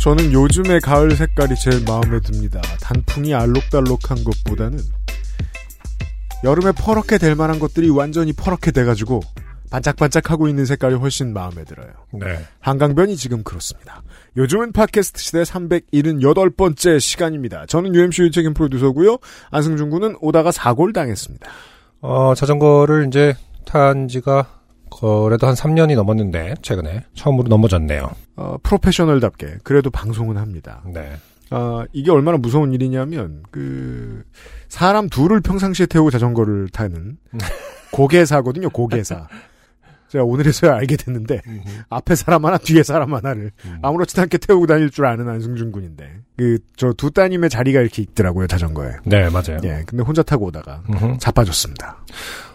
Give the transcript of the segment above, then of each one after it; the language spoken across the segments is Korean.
저는 요즘의 가을 색깔이 제일 마음에 듭니다. 단풍이 알록달록한 것보다는 여름에 퍼렇게 될 만한 것들이 완전히 퍼렇게 돼가지고 반짝반짝하고 있는 색깔이 훨씬 마음에 들어요. 네. 한강변이 지금 그렇습니다. 요즘은 팟캐스트 시대 378번째 시간입니다. 저는 UMC 유책임 프로듀서고요. 안승준 군은 오다가 사고를 당했습니다. 어, 자전거를 이제 탄 지가 그래도 한 3년이 넘었는데 최근에 처음으로 넘어졌네요. 어, 프로페셔널답게 그래도 방송은 합니다. 네. 아, 이게 얼마나 무서운 일이냐면, 그, 사람 둘을 평상시에 태우고 자전거를 타는 고개사거든요, 고개사. 제가 오늘에서야 알게 됐는데, 앞에 사람 하나, 뒤에 사람 하나를 아무렇지도 않게 태우고 다닐 줄 아는 안승준 군인데, 그, 저 두 따님의 자리가 이렇게 있더라고요, 자전거에. 네, 맞아요. 예, 근데 혼자 타고 오다가. 자빠졌습니다.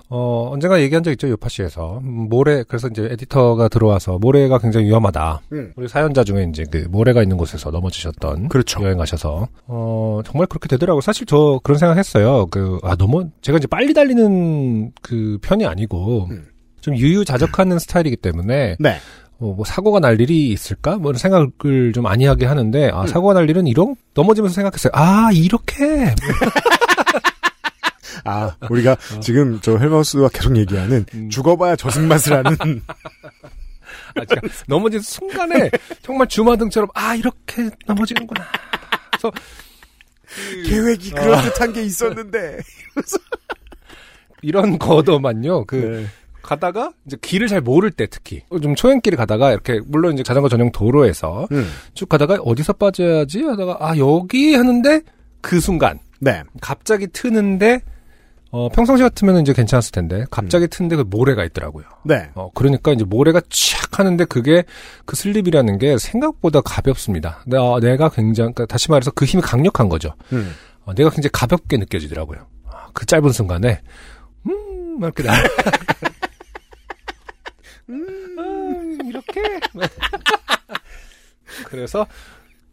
어, 언젠가 얘기한 적 있죠, 요파씨에서. 음, 모래, 그래서 이제 에디터가 들어와서 모래가 굉장히 위험하다. 음. 우리 사연자 중에 이제 그 모래가 있는 곳에서 넘어지셨던. 그렇죠. 여행 가셔서. 어, 정말 그렇게 되더라고요. 사실 저 그런 생각 했어요. 그, 아, 너무, 제가 이제 빨리 달리는 그 편이 아니고, 음. 좀 유유자적하는 스타일이기 때문에, 네. 어, 뭐 사고가 날 일이 있을까? 뭐 이런 생각을 좀 많이 하게 하는데, 음. 아, 사고가 날 일은 이런, 넘어지면서 생각했어요. 아, 이렇게. 아, 우리가 지금 저 헬마우스와 계속 얘기하는 음. 죽어봐야 저승 맛을 아는 아, 제가 넘어진 순간에 정말 주마등처럼 아 이렇게 넘어지는구나. 그래서 계획이 아. 그럴듯한 게 있었는데. 이런 거더만요. 그 네. 가다가 이제 길을 잘 모를 때 특히 좀 초행길을 가다가 이렇게 물론 이제 자전거 전용 도로에서 음. 쭉 가다가 어디서 빠져야지 하다가 아 여기 하는데 그 순간 네. 갑자기 트는데 어 평상시 같으면 이제 괜찮았을 텐데 음. 갑자기 트는데 그 모래가 있더라고요. 네. 어, 그러니까 이제 모래가 촥 하는데 그게 그 슬립이라는 게 생각보다 가볍습니다. 나, 내가 굉장히, 그러니까 다시 말해서 그 힘이 강력한 거죠. 음. 어, 내가 굉장히 가볍게 느껴지더라고요. 아, 그 짧은 순간에, 음, 막 이렇게 나. 음, 이렇게. 그래서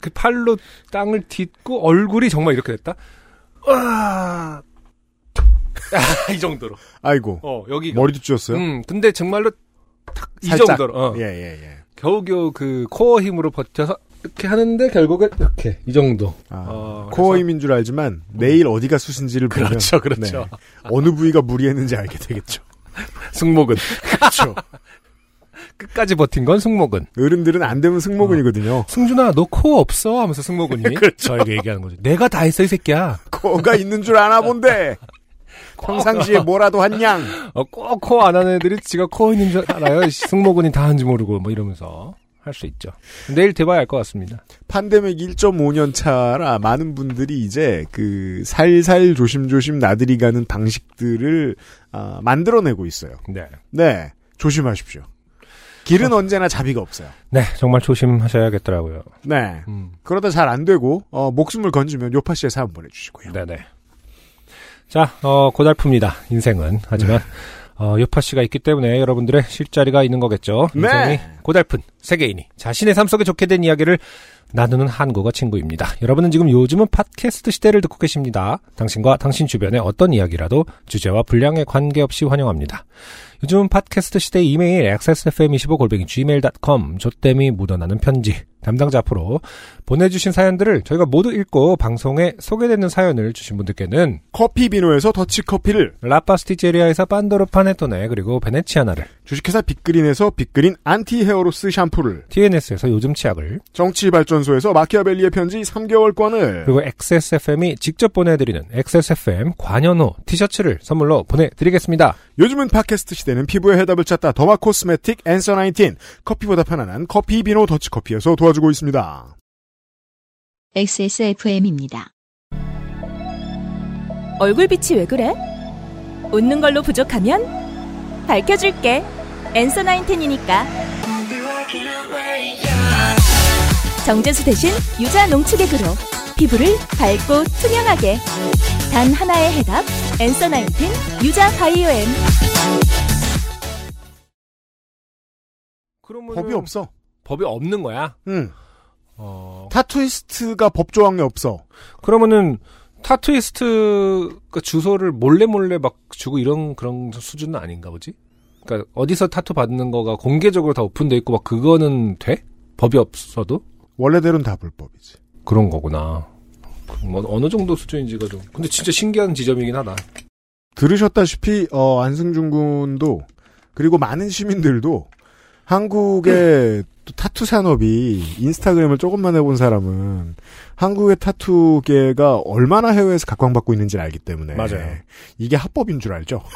그 팔로 땅을 딛고 얼굴이 정말 이렇게 됐다. 와. 아, 이 정도로. 아이고. 어, 여기. 머리도 쥐었어요? 음, 근데 정말로 탁, 이. 정도로. 어. 예, 예, 예. 겨우겨우 그 코어 힘으로 버텨서 이렇게 하는데 결국은 이렇게 이 정도. 아, 어, 코어 힘인 줄 알지만 내일 어디가 수신지를 보면 그렇죠, 그렇죠. 네, 어느 부위가 무리했는지 알게 되겠죠. 승모근 그렇죠. 끝까지 버틴 건 승모근. 어른들은 안 되면 승모근이거든요. 승준아 너 코어 없어 하면서 승모근이 그렇죠. 저에게 얘기하는 거죠. 내가 다 했어 이 새끼야. 코어가 있는 줄 아나 본데. 평상시에 뭐라도 한 양. 어, 꼭 코어 안 하는 애들이 지가 있는 줄 알아요. 씨, 승모근이 다 한지 모르고 뭐 이러면서 할 수 있죠. 내일 돼봐야 알 것 같습니다. 판데믹 1.5년 차라 많은 분들이 이제 그 살살 조심조심 나들이 가는 방식들을 아, 만들어내고 있어요. 네. 네. 조심하십시오. 길은 언제나 자비가 없어요. 네, 정말 조심하셔야겠더라고요. 네. 음. 그러다 잘 안 되고 어, 목숨을 건지면 요파 씨의 사연 보내주시고요. 네네. 자, 어, 고달픕니다. 인생은. 하지만, 어, 요파 씨가 있기 때문에 여러분들의 쉴자리가 있는 거겠죠. 네. 인생이 고달픈 세계인이 자신의 삶 속에 좋게 된 이야기를 나누는 한국어 친구입니다. 여러분은 지금 요즘은 팟캐스트 시대를 듣고 계십니다. 당신과 당신 주변의 어떤 이야기라도 주제와 분량에 관계없이 환영합니다. 요즘은 팟캐스트 시대 이메일 xsfm25골뱅이 gmail.com 조땜이 묻어나는 편지 담당자 앞으로 보내주신 사연들을 저희가 모두 읽고 방송에 소개되는 사연을 주신 분들께는 커피 비노에서 더치커피를 라파스티제리아에서 빤도르 파네토네 그리고 베네치아나를 주식회사 빅그린에서 빅그린 anti hair loss 샴푸를 TNS에서 요즘 치약을 정치발전소에서 마키아벨리의 편지 3개월권을 그리고 XSFM이 직접 보내드리는 XSFM 관현호 티셔츠를 선물로 보내드리겠습니다. 요즘은 팟캐스트 시대는 피부의 해답을 찾다 더마 코스메틱 앤서 19 커피보다 편안한 커피 비노 더치커피에서 도와 주고 있습니다. XSFM입니다. 얼굴빛이 왜 그래? 웃는 걸로 부족하면 밝혀줄게. 엔서 나인텐이니까. 정제수 대신 유자 농축액으로 피부를 밝고 투명하게. 단 하나의 해답. Answer Nineteen 유자 biome. 그러면 법이 없어. 법이 없는 거야. 응. 어, 타투이스트가 법조항에 없어. 그러면은 타투이스트 그 주소를 몰래 몰래 막 주고 이런 그런 수준은 아닌가 보지? 그러니까 어디서 타투 받는 거가 공개적으로 다 오픈돼 있고 막 그거는 돼? 법이 없어도 원래대로는 다 불법이지. 그런 거구나. 뭐 어느 정도 수준인지가 좀. 근데 진짜 신기한 지점이긴 하다. 들으셨다시피 어, 안승준 군도 그리고 많은 시민들도 한국의 또 타투 산업이 인스타그램을 조금만 해본 사람은 한국의 타투계가 얼마나 해외에서 각광받고 있는지를 알기 때문에 맞아요. 이게 합법인 줄 알죠.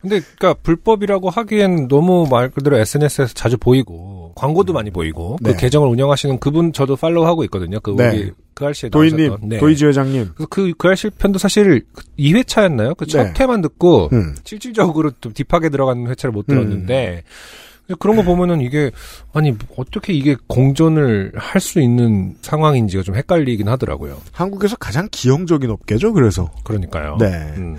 근데 그러니까 불법이라고 하기엔 너무 말 그대로 SNS에서 자주 보이고 광고도 많이 보이고 네. 그 계정을 운영하시는 그분 저도 팔로우하고 있거든요. 그 네. 우리 그 알씨에 도희님, 나오셨던. 네. 도희지 회장님. 그래서 그, 그 알씨 편도 사실 2회차였나요? 그첫 네. 회만 듣고 음. 실질적으로 좀 딥하게 들어가는 회차를 못 들었는데 근데 그런 거 보면은 이게 아니 어떻게 이게 공존을 할 수 있는 상황인지가 좀 헷갈리긴 하더라고요. 한국에서 가장 기형적인 업계죠. 그래서 그러니까요. 네. 음.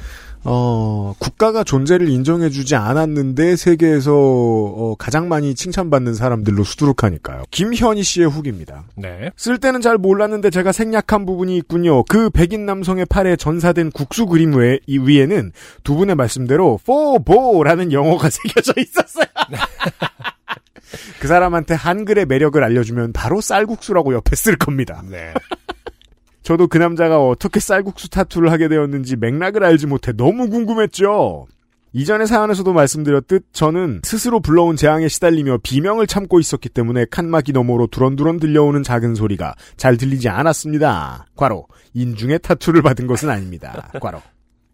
어, 국가가 존재를 인정해주지 않았는데 세계에서 어, 가장 많이 칭찬받는 사람들로 수두룩하니까요. 김현희 씨의 후기입니다. 네. 쓸 때는 잘 몰랐는데 제가 생략한 부분이 있군요. 그 백인 남성의 팔에 전사된 국수 그림 외, 이 위에는 두 분의 말씀대로 포보라는 영어가 새겨져 있었어요. 그 사람한테 한글의 매력을 알려주면 바로 쌀국수라고 옆에 쓸 겁니다. 네. 저도 그 남자가 어떻게 쌀국수 타투를 하게 되었는지 맥락을 알지 못해 너무 궁금했죠. 이전의 사연에서도 말씀드렸듯 저는 스스로 불러온 재앙에 시달리며 비명을 참고 있었기 때문에 칸막이 너머로 두런두런 들려오는 작은 소리가 잘 들리지 않았습니다. 과로 인중에 타투를 받은 것은 아닙니다. 과로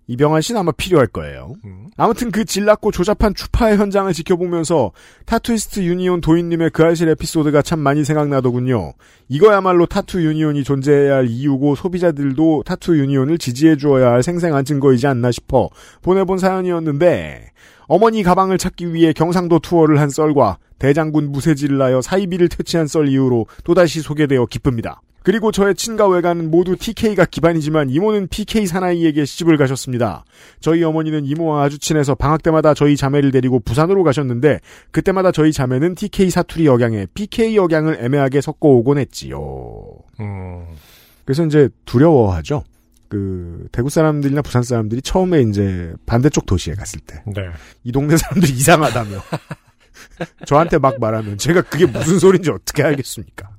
이병환 씨는 아마 필요할 거예요. 음. 아무튼 그 질났고 조잡한 추파의 현장을 지켜보면서 타투이스트 유니온 도인님의 그 알실 에피소드가 참 많이 생각나더군요. 이거야말로 타투 유니온이 존재해야 할 이유고 소비자들도 타투 유니온을 지지해 주어야 할 생생한 증거이지 않나 싶어 보내본 사연이었는데 어머니 가방을 찾기 위해 경상도 투어를 한 썰과 대장군 무쇠질을 하여 사이비를 퇴치한 썰 이후로 또다시 소개되어 기쁩니다. 그리고 저의 친가 외가는 모두 TK가 기반이지만 이모는 PK 사나이에게 시집을 가셨습니다. 저희 어머니는 이모와 아주 친해서 방학 때마다 저희 자매를 데리고 부산으로 가셨는데 그때마다 저희 자매는 TK 사투리 억양에 PK 억양을 애매하게 섞어 오곤 했지요. 음. 그래서 이제 두려워하죠. 그 대구 사람들이나 부산 사람들이 처음에 이제 반대쪽 도시에 갔을 때이 네. 동네 사람들이 이상하다며 저한테 막 말하면 제가 그게 무슨 소린지 어떻게 알겠습니까?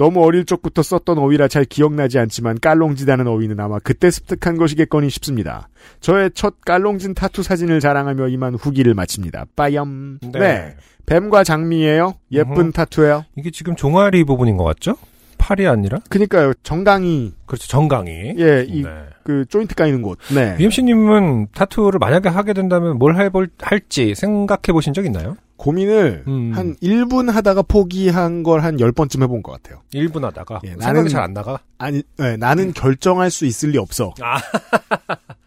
너무 어릴 적부터 썼던 어휘라 잘 기억나지 않지만 깔롱지다는 어휘는 아마 그때 습득한 것이겠거니 싶습니다. 저의 첫 깔롱진 타투 사진을 자랑하며 이만 후기를 마칩니다. 빠염. 네. 네. 뱀과 장미예요. 예쁜 음흠. 타투예요. 이게 지금 종아리 부분인 것 같죠? 팔이 아니라? 그니까요. 정강이 그렇죠. 정강이. 예, 이 네. 그 조인트 까이는 곳. 네. UMC님은 타투를 만약에 하게 된다면 뭘 해볼, 할지 생각해 보신 적 있나요? 고민을 음. 한 1분 하다가 포기한 걸 한 10번쯤 해본 것 같아요. 1분 하다가. 예, 나는- 잘 안 나가? 아니, 네, 나는 결정할 수 있을 리 없어. 아.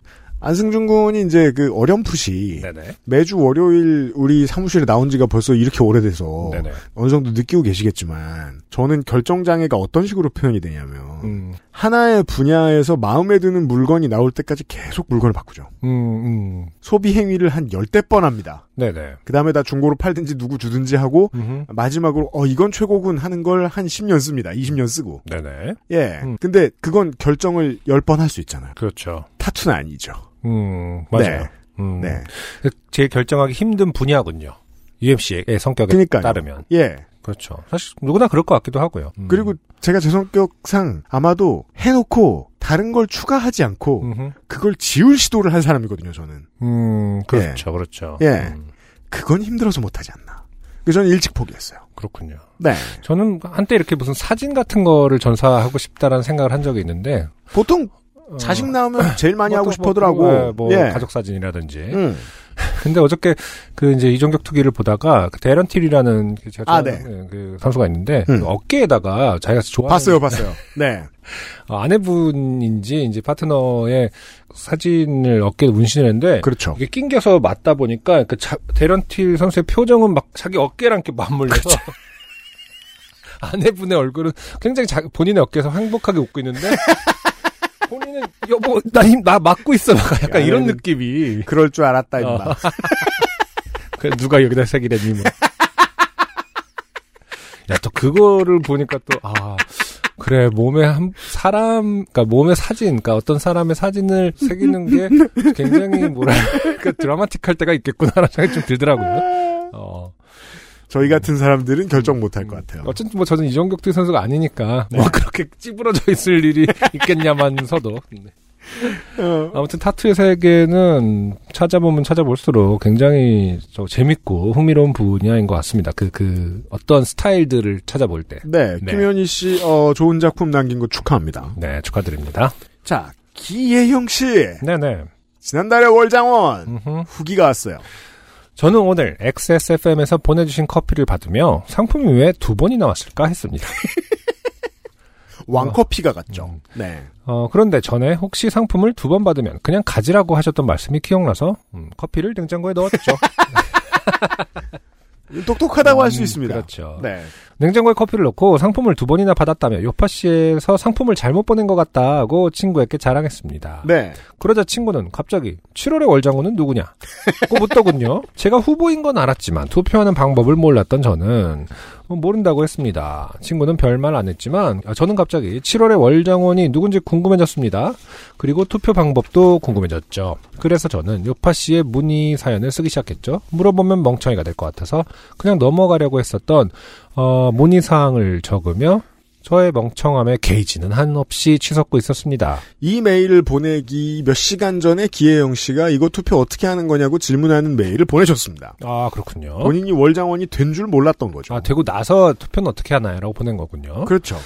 안승준 군이 이제 그 어렴풋이 네네. 매주 월요일 우리 사무실에 나온 지가 벌써 이렇게 오래돼서 네네. 어느 정도 느끼고 계시겠지만 저는 결정장애가 어떤 식으로 표현이 되냐면 음, 하나의 분야에서 마음에 드는 물건이 나올 때까지 계속 물건을 바꾸죠. 음, 음. 소비 행위를 한 열대 번 합니다. 네네. 그 다음에 다 중고로 팔든지 누구 주든지 하고 음흠. 마지막으로 어 이건 최고군 하는 걸 한 10년 씁니다. 20년 쓰고. 네네. 예. 음. 근데 그건 결정을 10번 할 수 있잖아요. 그렇죠. 타투는 아니죠. 음, 맞아요. 네. 음. 네. 제일 결정하기 힘든 분야군요. UMC의 성격에 그러니까요. 따르면. 예. 그렇죠. 사실 누구나 그럴 것 같기도 하고요. 음. 그리고 제가 제 성격상 아마도 해놓고 다른 걸 추가하지 않고 음흠. 그걸 지울 시도를 한 사람이거든요, 저는. 음, 그렇죠. 그렇죠. 예. 음, 그건 힘들어서 못하지 않나. 그래서 저는 일찍 포기했어요. 그렇군요. 네. 저는 한때 이렇게 무슨 사진 같은 거를 전사하고 싶다라는 생각을 한 적이 있는데 보통 어, 자식 나오면 제일 많이 하고 뭐, 싶어더라고. 뭐, 뭐 예. 가족 사진이라든지. 음. 근데 어저께 그 이제 이종격 투기를 보다가 그 대런틸이라는 그 제가 아, 좋아하는 그 선수가 있는데 음. 그 어깨에다가 자기가 좋아하는 봤어요, 봤어요. 네. 어, 아내분인지 이제 파트너의 사진을 어깨에 문신을 했는데 그렇죠. 이게 낑겨서 맞다 보니까 그 자, 대런틸 선수의 표정은 막 자기 어깨랑 이렇게 맞물려서 아내분의 얼굴은 굉장히 자, 본인의 어깨에서 행복하게 웃고 있는데 본인은 여보 나힘나 맞고 있어 약간 이런 아내는- 느낌이 그럴 줄 알았다 임마. 어. 그 누가 여기다 새기랬니 뭐. 야또 그거를 보니까 또아 그래 몸에 한 사람 그러니까 몸의 사진 그러니까 어떤 사람의 사진을 새기는 게 굉장히 뭐랄까 드라마틱할 때가 있겠구나라는 생각이 좀 들더라고요. 어. 저희 같은 사람들은 결정 못할 것 같아요. 어쨌든 뭐 저는 이정격투 선수가 아니니까 뭐 그렇게 찌부러져 있을 일이 있겠냐만서도 네. 어. 아무튼 타투의 세계는 찾아보면 찾아볼수록 굉장히 저 재밌고 흥미로운 분야인 것 같습니다. 그, 그, 어떤 스타일들을 찾아볼 때. 네, 네. 김현희 씨, 어, 좋은 작품 남긴 거 축하합니다. 네, 축하드립니다. 자, 기예형 씨. 네네. 지난달에 월장원 음흠. 후기가 왔어요. 저는 오늘 XSFM에서 보내주신 커피를 받으며 상품이 왜 두 번이 나 왔을까 했습니다. 왕커피가 같죠. 음. 네. 어, 그런데 전에 혹시 상품을 두 번 받으면 그냥 가지라고 하셨던 말씀이 기억나서 음, 커피를 냉장고에 넣었죠. 똑똑하다고 할수 음, 있습니다. 그렇죠. 네. 냉장고에 커피를 넣고 상품을 두 번이나 받았다며 요파 씨에서 상품을 잘못 보낸 것 같다고 친구에게 자랑했습니다. 네. 그러자 친구는 갑자기 7월의 월장군은 누구냐? 고 묻더군요. 제가 후보인 건 알았지만 투표하는 방법을 몰랐던 저는 어, 모른다고 했습니다. 친구는 별말 안 했지만 아, 저는 갑자기 7월의 월장원이 누군지 궁금해졌습니다. 그리고 투표 방법도 궁금해졌죠. 그래서 저는 요파 씨의 문의 사연을 쓰기 시작했죠. 물어보면 멍청이가 될 것 같아서 그냥 넘어가려고 했었던 어, 문의 사항을 적으며 저의 멍청함에 게이지는 한없이 치솟고 있었습니다. 이 메일을 보내기 몇 시간 전에 기예영 씨가 이거 투표 어떻게 하는 거냐고 질문하는 메일을 보내셨습니다. 아 그렇군요. 본인이 월장원이 된 줄 몰랐던 거죠. 아, 되고 나서 투표는 어떻게 하나요? 라고 보낸 거군요. 그렇죠.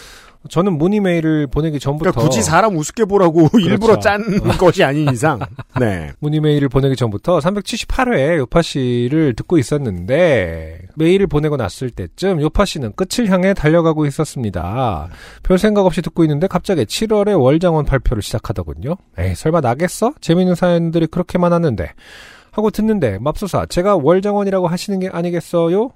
저는 문의 메일을 보내기 전부터. 그러니까 굳이 사람 우습게 보라고 일부러 짠 것이 아닌 이상. 네. 문의 메일을 보내기 전부터 378회 요파 씨를 듣고 있었는데, 메일을 보내고 났을 때쯤 요파 씨는 끝을 향해 달려가고 있었습니다. 별 생각 없이 듣고 있는데 갑자기 7월에 월장원 발표를 시작하더군요. 에이, 설마 나겠어? 재밌는 사연들이 그렇게 많았는데. 하고 듣는데, 맙소사, 제가 월장원이라고 하시는 게 아니겠어요?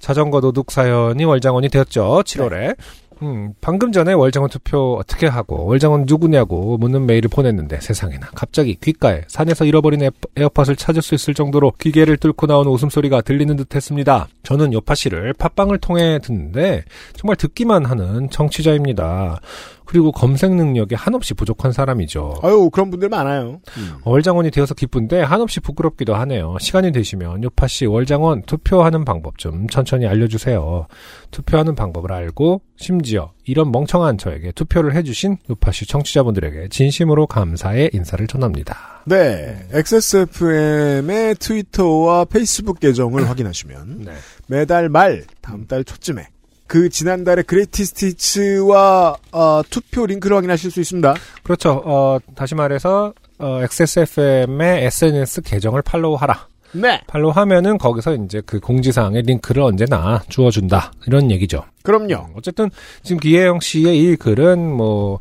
자전거 도둑 사연이 월장원이 되었죠. 7월에. 음, 방금 전에 월장원 투표 어떻게 하고 월장원 누구냐고 묻는 메일을 보냈는데 세상에나 갑자기 귓가에 산에서 잃어버린 에- 에어 팟을 찾을 수 있을 정도로 기계를 뚫고 나온 웃음소리가 들리는 듯 했습니다. 저는 요팟시를 팟빵을 통해 듣는데 정말 듣기만 하는 청취자입니다. 그리고 검색 능력이 한없이 부족한 사람이죠. 아유, 그런 분들 많아요. 음. 월장원이 되어서 기쁜데 한없이 부끄럽기도 하네요. 시간이 되시면 요파 씨 월장원 투표하는 방법 좀 천천히 알려주세요. 투표하는 방법을 알고 심지어 이런 멍청한 저에게 투표를 해주신 요파 씨 청취자분들에게 진심으로 감사의 인사를 전합니다. 네. XSFM의 트위터와 페이스북 계정을 확인하시면 네. 매달 말 다음 달 초쯤에 그 지난달의 Greatest Hits와 어, 투표 링크를 확인하실 수 있습니다. 그렇죠. 어, 다시 말해서 어, XSFM의 SNS 계정을 팔로우하라. 네. 팔로우하면은 거기서 이제 그 공지사항의 링크를 언제나 주어준다. 이런 얘기죠. 그럼요. 어쨌든 지금 기혜영 씨의 이 글은 뭐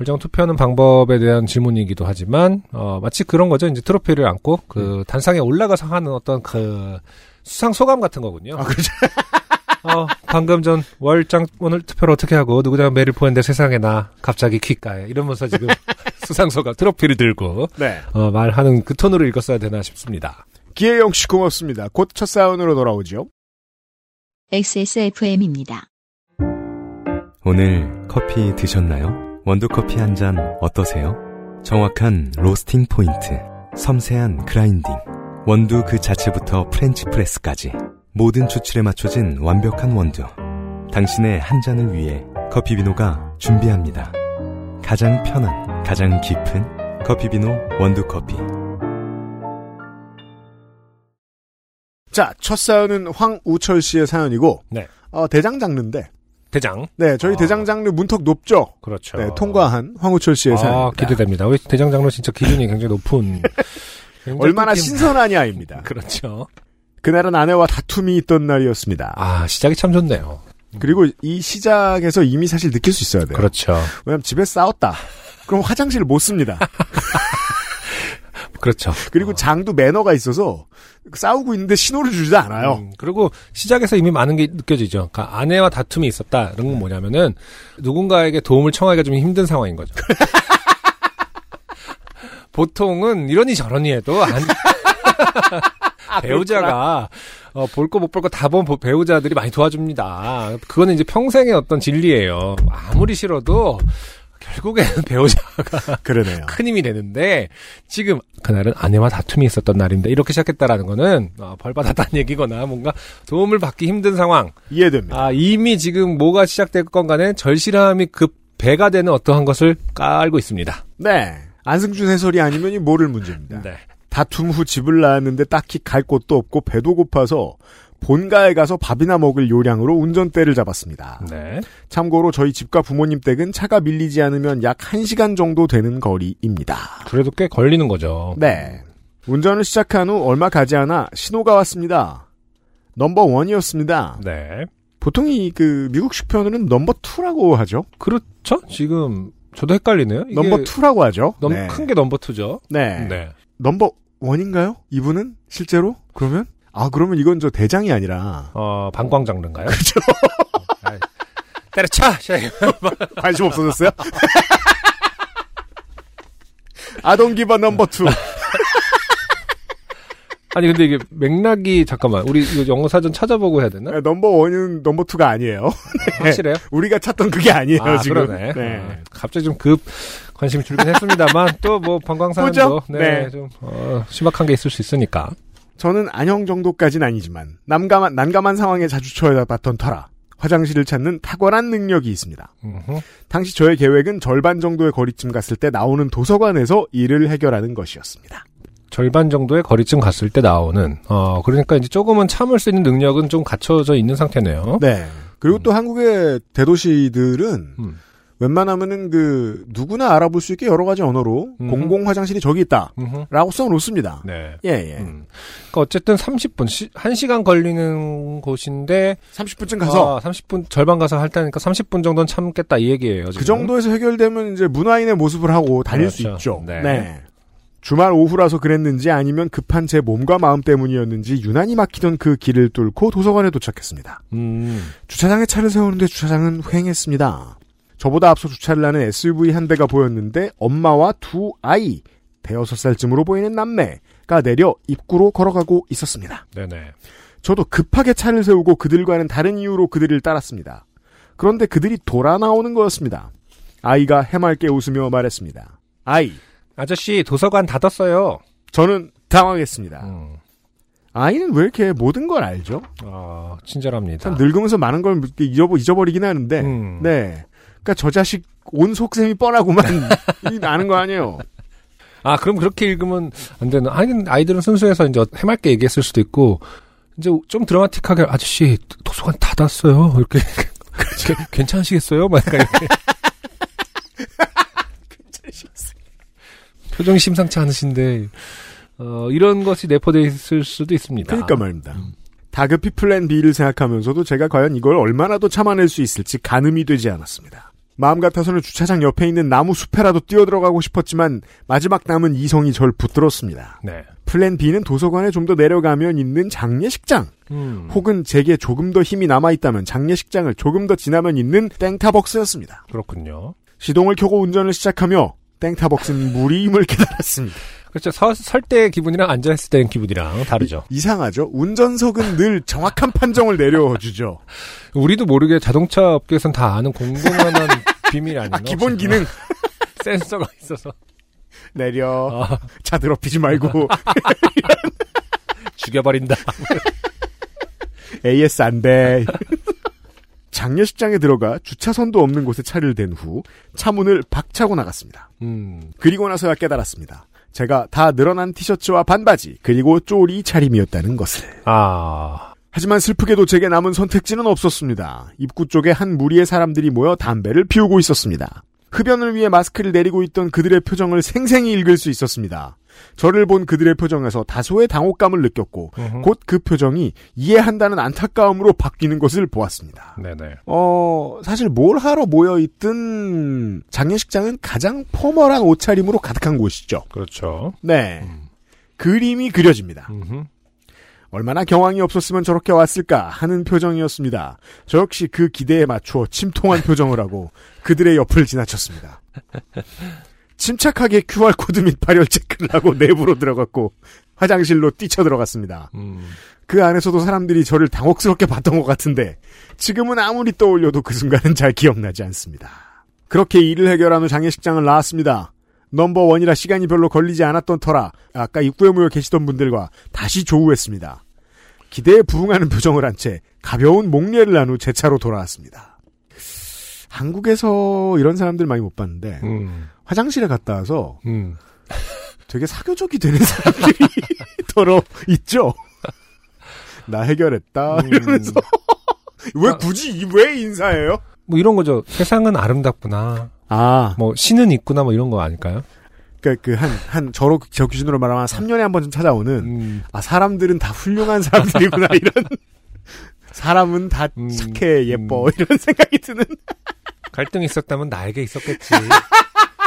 월장 투표하는 방법에 대한 질문이기도 하지만 어 마치 그런 거죠. 이제 트로피를 안고 그 단상에 올라가서 하는 어떤 그 수상 소감 같은 거군요. 아, 그렇죠. 어 방금 전 월장 오늘 투표를 어떻게 하고 누구냐 메일을 보냈는데 세상에 나 갑자기 귓가에 이러면서 지금 수상 소감 트로피를 들고 네. 어 말하는 그 톤으로 읽었어야 되나 싶습니다. 기혜영 씨 고맙습니다. 곧 첫 사연으로 돌아오죠. XSFM입니다. 오늘 커피 드셨나요? 원두커피 한 잔 어떠세요? 정확한 로스팅 포인트, 섬세한 grinding, 원두 그 자체부터 French press까지 모든 추출에 맞춰진 완벽한 원두. 당신의 한 잔을 위해 커피비노가 준비합니다. 가장 편한, 가장 깊은 커피비노 원두커피. 자, 첫 사연은 황우철 씨의 사연이고, 네. 어, 대장 장르인데, 대장 네, 저희 아. 대장 장르 문턱 높죠? 그렇죠. 네, 통과한 황우철 씨의 아, 사연입니다. 기대됩니다. 대장 장르 진짜 기준이 굉장히 높은. 굉장히 얼마나 신선하냐입니다. 그렇죠. 그날은 아내와 다툼이 있던 날이었습니다. 아, 시작이 참 좋네요. 그리고 이 시작에서 이미 사실 느낄 수 있어야 돼요. 그렇죠. 왜냐면 집에 싸웠다. 그럼 화장실 못 씁니다. 그렇죠. 그리고 어. 장도 매너가 있어서 싸우고 있는데 신호를 주지도 않아요. 음, 그리고 시작에서 이미 많은 게 느껴지죠. 그러니까 아내와 다툼이 있었다. 이런 건 뭐냐면은 누군가에게 도움을 청하기가 좀 힘든 상황인 거죠. 보통은 이러니 저러니 해도 안, 배우자가 어, 볼 거 못 볼 거 다 본 배우자들이 많이 도와줍니다. 그거는 이제 평생의 어떤 진리예요. 아무리 싫어도 결국에는 배우자가 그러네요. 큰 힘이 되는데 지금 그날은 아내와 다툼이 있었던 날인데 이렇게 시작했다라는 거는 어, 벌 받았다는 얘기거나 뭔가 도움을 받기 힘든 상황. 이해됩니다. 아 이미 지금 뭐가 시작될 건 간에 절실함이 급 배가 되는 어떠한 것을 깔고 있습니다. 네. 안승준 해설이 아니면 이 모를 문제입니다. 네. 다툼 후 집을 나왔는데 딱히 갈 곳도 없고 배도 고파서 본가에 가서 밥이나 먹을 요량으로 운전대를 잡았습니다. 네. 참고로 저희 집과 부모님 댁은 차가 밀리지 않으면 약 1시간 정도 되는 거리입니다. 그래도 꽤 걸리는 거죠. 네. 운전을 시작한 후 얼마 가지 않아 신호가 왔습니다. number one이었습니다. 네. 보통 이 그 미국식 표현으로는 number two라고 하죠. 그렇죠. 지금 저도 헷갈리네요. number two라고 하죠. 네. 큰게 number two죠. 네. 네. number one인가요? 이분은 실제로? 그러면? 아 그러면 이건 저 대장이 아니라 어 방광 장르인가요? 그렇죠. 때려쳐. 관심 없어졌어요? 아동 기반 number two. 아니 근데 이게 맥락이 잠깐만 우리 이거 영어 사전 찾아보고 해야 되나? 네, number one은 number two가 아니에요. 확실해요? 우리가 찾던 그게 아니에요 아, 지금. 그러네. 네. 어, 갑자기 좀급 관심이 줄긴 했습니다만 또 뭐 방광사람도 그죠? 네, 네. 좀 어, 심각한 게 있을 수 있으니까. 저는 안형 정도까진 아니지만 난감한 난감한 상황에 자주 처해봤던 터라 화장실을 찾는 탁월한 능력이 있습니다. 당시 저의 계획은 절반 정도의 거리쯤 갔을 때 나오는 도서관에서 일을 해결하는 것이었습니다. 절반 정도의 거리쯤 갔을 때 나오는 어 그러니까 이제 조금은 참을 수 있는 능력은 좀 갖춰져 있는 상태네요. 네. 그리고 또 한국의 대도시들은 음. 웬만하면은 그 누구나 알아볼 수 있게 여러 가지 언어로 음흠. 공공 화장실이 저기 있다라고 음흠. 써놓습니다. 네. 예 예. 음. 그러니까 어쨌든 30분, 시, 1시간 걸리는 곳인데 30분쯤 가서 아, 30분 절반 가서 할 때니까 30분 정도는 참겠다 이 얘기예요. 지금. 그 정도에서 해결되면 이제 문화인의 모습을 하고 달릴 수 그렇죠. 있죠. 네. 주말 오후라서 그랬는지 아니면 급한 제 몸과 마음 때문이었는지 유난히 막히던 그 길을 뚫고 도서관에 도착했습니다. 음. 주차장에 차를 세우는데 주차장은 휑했습니다. 저보다 앞서 주차를 하는 SUV 한 대가 보였는데 엄마와 두 아이, 대여섯 살쯤으로 보이는 남매가 내려 입구로 걸어가고 있었습니다. 네네. 저도 급하게 차를 세우고 그들과는 다른 이유로 그들을 따랐습니다. 그런데 그들이 돌아 나오는 거였습니다. 아이가 해맑게 웃으며 말했습니다. 아이, 아저씨 도서관 닫았어요. 저는 당황했습니다. 음. 아이는 왜 이렇게 모든 걸 알죠? 아, 친절합니다. 참 늙으면서 많은 걸 잊어버, 잊어버리긴 하는데, 음. 네. 그니까 저 자식 온 속셈이 뻔하구만. 이 아는 거 아니에요. 아, 그럼 그렇게 읽으면 안 되는. 아니, 아이들은 순수해서 이제 해맑게 얘기했을 수도 있고, 이제 좀 드라마틱하게, 아저씨, 도서관 닫았어요. 이렇게. 게- 괜찮으시겠어요? 막 약간 이렇게. 표정이 심상치 않으신데, 어, 이런 것이 내포되어 있을 수도 있습니다. 그러니까 말입니다. 다급히 플랜 B를 생각하면서도 제가 과연 이걸 얼마나 더 참아낼 수 있을지 가늠이 되지 않았습니다. 마음 같아서는 주차장 옆에 있는 나무 숲에라도 뛰어들어가고 싶었지만 마지막 남은 이성이 절 붙들었습니다. 네. 플랜 B는 도서관에 좀 더 내려가면 있는 장례식장 음, 혹은 제게 조금 더 힘이 남아있다면 장례식장을 조금 더 지나면 있는 땡타벅스였습니다. 그렇군요. 시동을 켜고 운전을 시작하며 땡타벅스는 무리임을 깨달았습니다. 그렇죠. 서, 설때 기분이랑 앉아있을 때 기분이랑 다르죠. 이 상하죠? 운전석은 늘 정확한 판정을 내려주죠. 우리도 모르게 자동차 업계에선 다 아는 공공연한 비밀 아닌가? 아, 기본 기능 센서가 있어서. 내려 아, 차 더럽히지 말고 죽여버린다. AS 안 돼. 장례식장에 들어가 주차선도 없는 곳에 차를 댄 후 차문을 박차고 나갔습니다. 음, 그리고 나서야 깨달았습니다. 제가 다 늘어난 티셔츠와 반바지 그리고 쪼리 차림이었다는 것을. 아, 하지만 슬프게도 제게 남은 선택지는 없었습니다. 입구 쪽에 한 무리의 사람들이 모여 담배를 피우고 있었습니다. 흡연을 위해 마스크를 내리고 있던 그들의 표정을 생생히 읽을 수 있었습니다. 저를 본 그들의 표정에서 다소의 당혹감을 느꼈고. 곧 그 표정이 이해한다는 안타까움으로 바뀌는 것을 보았습니다. 네네. 어, 사실 뭘 하러 모여 있든 장례식장은 가장 포멀한 옷차림으로 가득한 곳이죠. 그렇죠. 네. 음. 그림이 그려집니다. 음흠. 얼마나 경황이 없었으면 저렇게 왔을까 하는 표정이었습니다. 저 역시 그 기대에 맞추어 침통한 표정을 하고 그들의 옆을 지나쳤습니다. 침착하게 QR코드 및 발열 체크를 하고 내부로 들어갔고 화장실로 뛰쳐 들어갔습니다. 음. 그 안에서도 사람들이 저를 당혹스럽게 봤던 것 같은데 지금은 아무리 떠올려도 그 순간은 잘 기억나지 않습니다. 그렇게 일을 해결한 후 장례식장을 나왔습니다. 넘버원이라 시간이 별로 걸리지 않았던 터라 아까 입구에 모여 계시던 분들과 다시 조우했습니다. 기대에 부응하는 표정을 한 채 가벼운 목례를 한 후 제 차로 돌아왔습니다. 한국에서 이런 사람들 많이 못 봤는데 음. 화장실에 갔다 와서 음. 되게 사교적이 되는 사람들이 더러 있죠. 나 해결했다 음. 이러면서 왜 굳이 이- 왜 인사해요? 뭐 이런 거죠. 세상은 아름답구나. 아, 뭐 신은 있구나. 뭐 이런 거 아닐까요? 그러니까 그한 한 저로 저 기준으로 말하면 3년에 한 번쯤 찾아오는 음. 아 사람들은 다 훌륭한 사람들이구나 이런 사람은 다 음, 착해 예뻐 음. 이런 생각이 드는 갈등이 있었다면 나에게 있었겠지.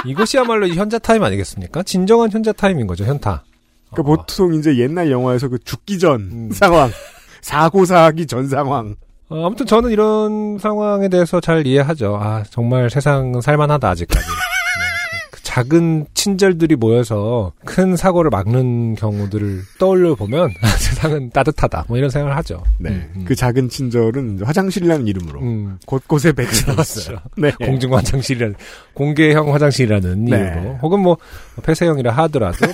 이것이야말로 이 현자 타임 아니겠습니까? 진정한 현자 타임인 거죠, 현타. 그러니까 어. 보통 이제 옛날 영화에서 그 죽기 전 음. 상황 사고 사기 전 상황 어, 아무튼 저는 이런 상황에 대해서 잘 이해하죠. 아, 정말 세상은 살만하다, 아직까지. 네, 그 작은 친절들이 모여서 큰 사고를 막는 경우들을 떠올려 보면 아, 세상은 따뜻하다. 뭐 이런 생각을 하죠. 네. 음, 음. 그 작은 친절은 화장실이라는 이름으로 음, 곳곳에 배치되어 있어요. 네. 공중 화장실이라는 공개형 화장실이라는 네. 이유로 혹은 뭐 폐쇄형이라 하더라도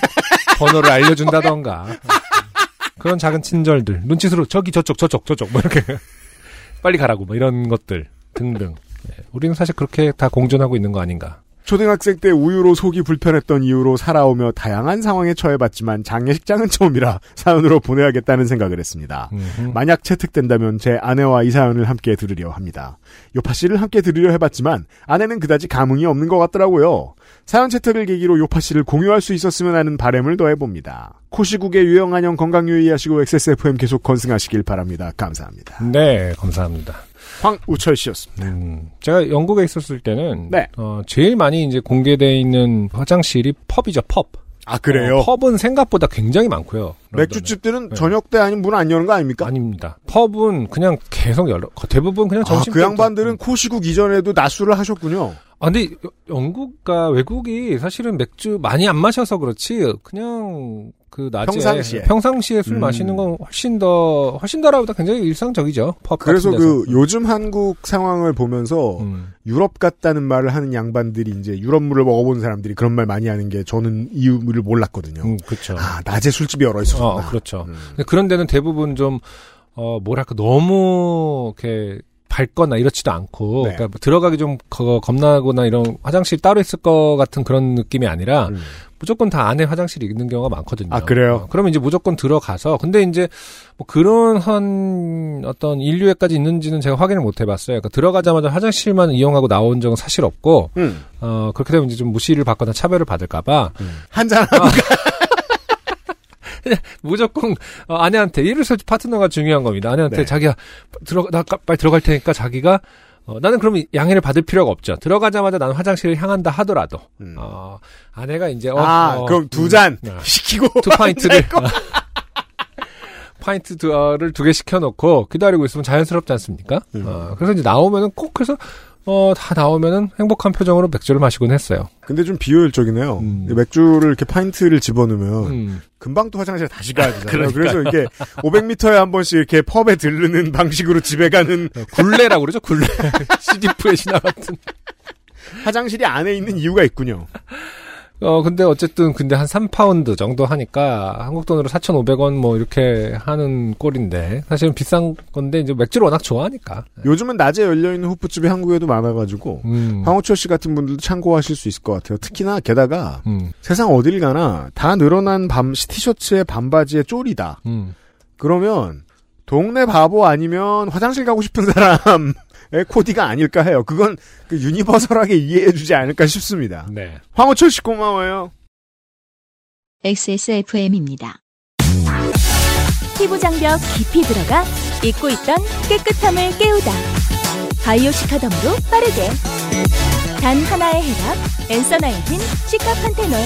번호를 알려준다던가 그런 작은 친절들 눈짓으로 저기 저쪽 저쪽 저쪽 뭐 이렇게 빨리 가라고 뭐 이런 것들 등등. 네, 우리는 사실 그렇게 다 공존하고 있는 거 아닌가 초등학생 때 우유로 속이 불편했던 이유로 살아오며 다양한 상황에 처해봤지만 장례식장은 처음이라 사연으로 보내야겠다는 생각을 했습니다. 음흠. 만약 채택된다면 제 아내와 이 사연을 함께 들으려 합니다. 요파 씨를 함께 들으려 해봤지만 아내는 그다지 감흥이 없는 것 같더라고요. 사연 채택을 계기로 요파 씨를 공유할 수 있었으면 하는 바램을 더해봅니다. 코시국의 유영안녕 건강 유의하시고 XSFM 계속 건승하시길 바랍니다. 감사합니다. 네 감사합니다 황우철 씨였습니다. 음, 제가 영국에 있었을 때는 네. 어, 제일 많이 이제 공개돼 있는 화장실이 펍이죠 펍 아 그래요? 어, 펍은 생각보다 굉장히 많고요. 맥주집들은 네. 저녁 때 아니면 문 안 여는 거 아닙니까? 아닙니다. 펍은 그냥 계속 열어. 대부분 그냥 아, 점심. 그 때부터- 양반들은 코시국 이전에도 낮술을 하셨군요. 아, 근데 영국과 외국이 사실은 맥주 많이 안 마셔서 그렇지 그냥 그 낮에 평상시에. 평상시에 술 음. 마시는 건 훨씬 더 훨씬 더라보다 굉장히 일상적이죠. 펍 그래서. 그 요즘 한국 상황을 보면서 음. 유럽 같다는 말을 하는 양반들이 이제 유럽물을 먹어본 사람들이 그런 말 많이 하는 게 저는 이유를 몰랐거든요. 음, 그렇죠. 아 낮에 술집이 열어 있었구나. 어, 그렇죠. 음. 근데 그런 데는 대부분 좀, 어, 뭐랄까, 너무, 이렇게, 밝거나 이렇지도 않고, 네. 그러니까 뭐 들어가기 좀 거- 겁나거나 이런 화장실 따로 있을 것 같은 그런 느낌이 아니라, 음. 무조건 다 안에 화장실이 있는 경우가 많거든요. 아, 그래요? 어, 그러면 이제 무조건 들어가서, 근데 이제, 뭐 그런 한 어떤 인류에까지 있는지는 제가 확인을 못 해봤어요. 그러니까 들어가자마자 화장실만 이용하고 나온 적은 사실 없고, 음. 어, 그렇게 되면 이제 좀 무시를 받거나 차별을 받을까봐, 한잔 무조건 어, 아내한테 이를 서 파트너가 중요한 겁니다. 아내한테 네. 자기야 들어 나 까- 빨리 들어갈 테니까 자기가 어, 나는 그러면 양해를 받을 필요가 없죠. 들어가자마자 나는 화장실을 향한다 하더라도 음. 어, 아내가 이제 어, 아 어, 그럼 두 음, 잔 네. 시키고 두 파인트를 파인트 두를 두 개 시켜놓고 기다리고 있으면 자연스럽지 않습니까? 음. 어, 그래서 이제 나오면은 꼭 그래서 어, 다 나오면은 행복한 표정으로 맥주를 마시곤 했어요. 근데 좀 비효율적이네요. 음. 맥주를 이렇게 파인트를 집어넣으면 음. 금방 또 화장실에 다시 가야 되잖아요. 그래서 이게 500m에 한 번씩 이렇게 펍에 들르는 방식으로 집에 가는 어, 굴레라고 그러죠, 굴레. CD프의 신화 같은. 화장실이 안에 있는 이유가 있군요. 어, 근데 어쨌든, 근데 한 3파운드 정도 하니까, 한국 돈으로 4,500원 뭐 이렇게 하는 꼴인데, 사실은 비싼 건데, 이제 맥주를 워낙 좋아하니까. 요즘은 낮에 열려있는 호프집이 한국에도 많아가지고 음. 황호철 씨 같은 분들도 참고하실 수 있을 것 같아요. 특히나 게다가 음. 세상 어딜 가나 다 늘어난 밤 티셔츠에 반바지에 쫄이다. 음. 그러면 동네 바보 아니면 화장실 가고 싶은 사람의 코디가 아닐까 해요. 그건 그 유니버설하게 이해해주지 않을까 싶습니다. 네. 황호철 씨 고마워요. XSFM입니다. 피부 장벽 깊이 들어가 잊고 있던 깨끗함을 깨우다. 바이오 시카덤으로 빠르게. 단 하나의 해답. 엔서 나인틴 시카 판테놀.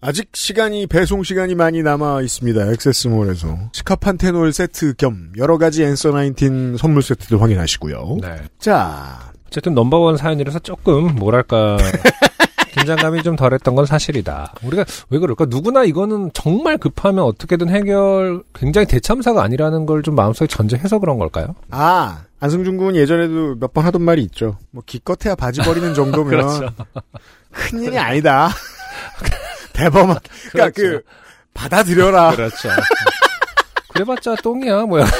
아직 시간이 배송 시간이 많이 남아 있습니다. 액세스몰에서 시카판테놀 세트 겸 여러 가지 앤서 19 선물 세트들 확인하시고요. 네. 자, 어쨌든 넘버원 사연이라서 조금 뭐랄까 긴장감이 좀 덜했던 건 사실이다. 우리가 왜 그럴까? 누구나 이거는 정말 급하면 어떻게든 해결 굉장히 대참사가 아니라는 걸 좀 마음속에 전제해서 그런 걸까요? 아 안승준 군은 예전에도 몇 번 하던 말이 있죠. 뭐 기껏해야 바지 버리는 정도면 그렇죠. 큰 일이 아니다. 대범한. 그러니까 그 그렇죠. 받아들여라. 그렇죠. 그래봤자 똥이야 뭐야.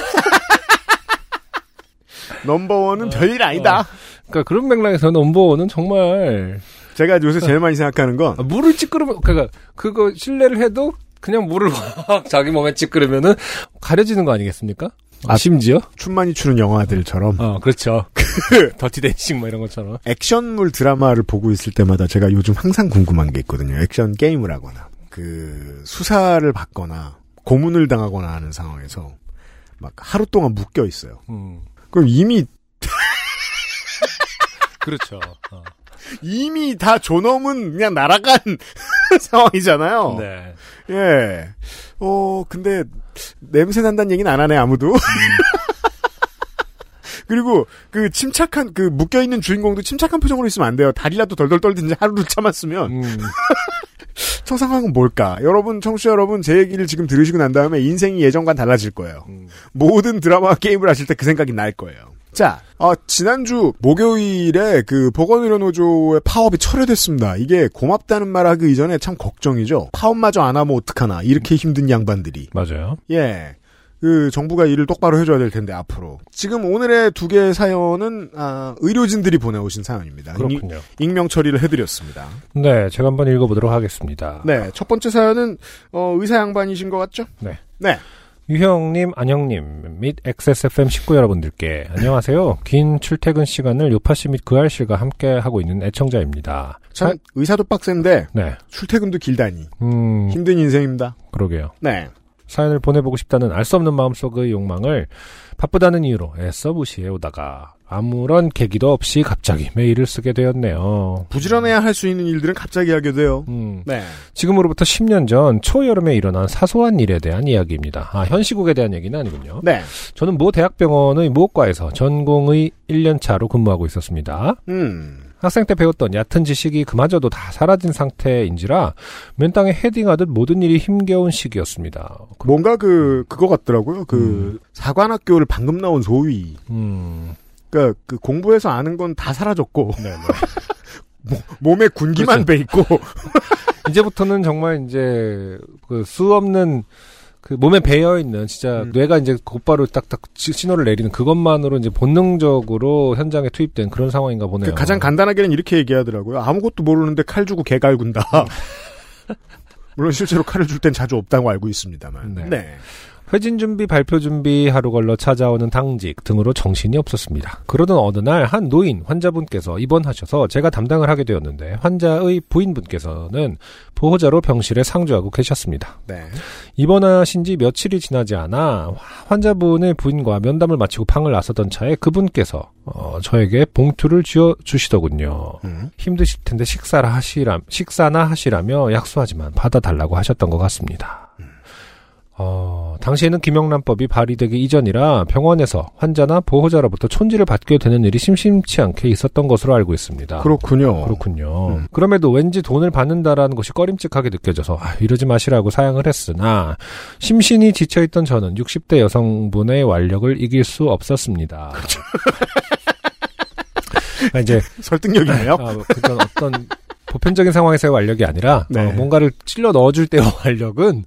넘버원은 별일 아니다. 그러니까 그런 맥락에서 넘버원은 정말 제가 요새 제일 많이 생각하는 건 아, 물을 찌끄르면 그니까 그거 실내를 해도 그냥 물을 확 자기 몸에 찌끄르면은 가려지는 거 아니겠습니까? 아, 아. 심지어? 춤만이 추는 영화들처럼 어, 그렇죠. 더티 댄싱 뭐 이런 것처럼. 액션물 드라마를 보고 있을 때마다 제가 요즘 항상 궁금한 게 있거든요. 액션 게임을 하거나 그 수사를 받거나 고문을 당하거나 하는 상황에서 막 하루 동안 묶여 있어요. 음. 그럼 이미 그렇죠. 어. 이미 다 존엄은 그냥 날아간 상황이잖아요. 네. 예. 어, 근데, 냄새 난다는 얘기는 안 하네, 아무도. 그리고, 그, 침착한, 그, 묶여 있는 주인공도 침착한 표정으로 있으면 안 돼요. 다리라도 덜덜 떨든지 하루를 참았으면. 음. 저 상황은 뭘까? 여러분, 청취자 여러분, 제 얘기를 지금 들으시고 난 다음에 인생이 예전과 달라질 거예요. 음. 모든 드라마와 게임을 하실 때 그 생각이 날 거예요. 자, 어, 지난주 목요일에 그 보건의료노조의 파업이 철회됐습니다. 이게 고맙다는 말 하기 이전에 참 걱정이죠. 파업마저 안 하면 어떡하나. 이렇게 힘든 양반들이. 맞아요. 예. 그 정부가 일을 똑바로 해줘야 될 텐데 앞으로. 지금 오늘의 두 개의 사연은 아, 의료진들이 보내오신 사연입니다. 그렇군요. 익, 명 처리를 해드렸습니다. 네, 제가 한번 읽어보도록 하겠습니다. 네, 첫 번째 사연은 어, 의사 양반이신 것 같죠? 네. 네. 유형님, 안영님, 및 XSFM 식구 여러분들께 안녕하세요. 긴 출퇴근 시간을 요파씨 및 그알씨가 함께 하고 있는 애청자입니다. 참 아, 의사도 빡센데 네, 출퇴근도 길다니 음, 힘든 인생입니다. 그러게요. 네. 사연을 보내보고 싶다는 알 수 없는 마음속의 욕망을 바쁘다는 이유로 애써 무시해 오다가 아무런 계기도 없이 갑자기 메일을 쓰게 되었네요. 부지런해야 할 수 있는 일들은 갑자기 하게 돼요. 음, 네. 지금으로부터 10년 전 초여름에 일어난 사소한 일에 대한 이야기입니다. 아, 현 시국에 대한 얘기는 아니군요. 네. 저는 모 대학병원의 무호과에서 전공의 1년차로 근무하고 있었습니다. 음. 학생 때 배웠던 얕은 지식이 그마저도 다 사라진 상태인지라 맨땅에 헤딩하듯 모든 일이 힘겨운 시기였습니다. 뭔가 그 그거 같더라고요. 그 사관학교를 방금 나온 소위. 음, 그러니까 그 공부해서 아는 건 다 사라졌고 네, 몸에 군기만 배 있고 이제부터는 정말 이제 그 수 없는 그 몸에 배어 있는 진짜 음. 뇌가 이제 곧바로 딱딱 시- 신호를 내리는 그것만으로 이제 본능적으로 현장에 투입된 그런 상황인가 보네요. 그 가장 간단하게는 이렇게 얘기하더라고요. 아무것도 모르는데 칼 주고 개 갈 군다. 물론 실제로 칼을 줄 땐 자주 없다고 알고 있습니다만. 네. 네. 회진 준비, 발표 준비 하루 걸러 찾아오는 당직 등으로 정신이 없었습니다. 그러던 어느 날 한 노인 환자분께서 입원하셔서 제가 담당을 하게 되었는데 환자의 부인분께서는 보호자로 병실에 상주하고 계셨습니다. 네. 입원하신 지 며칠이 지나지 않아 환자분의 부인과 면담을 마치고 방을 나서던 차에 그분께서 어, 저에게 봉투를 쥐어 주시더군요. 음. 힘드실 텐데 식사를 하시라 식사나 하시라며 약속하지만 받아달라고 하셨던 것 같습니다. 어, 당시에는 김영란법이 발의되기 이전이라 병원에서 환자나 보호자로부터 촌지를 받게 되는 일이 심심치 않게 있었던 것으로 알고 있습니다. 그렇군요. 그렇군요. 음. 그럼에도 왠지 돈을 받는다라는 것이 꺼림칙하게 느껴져서 아, 이러지 마시라고 사양을 했으나 심신이 지쳐있던 저는 60대 여성분의 완력을 이길 수 없었습니다. 아, 이제 설득력이네요. 아, 뭐 어떤 보편적인 상황에서의 완력이 아니라 네. 어, 뭔가를 찔러 넣어줄 때의 완력은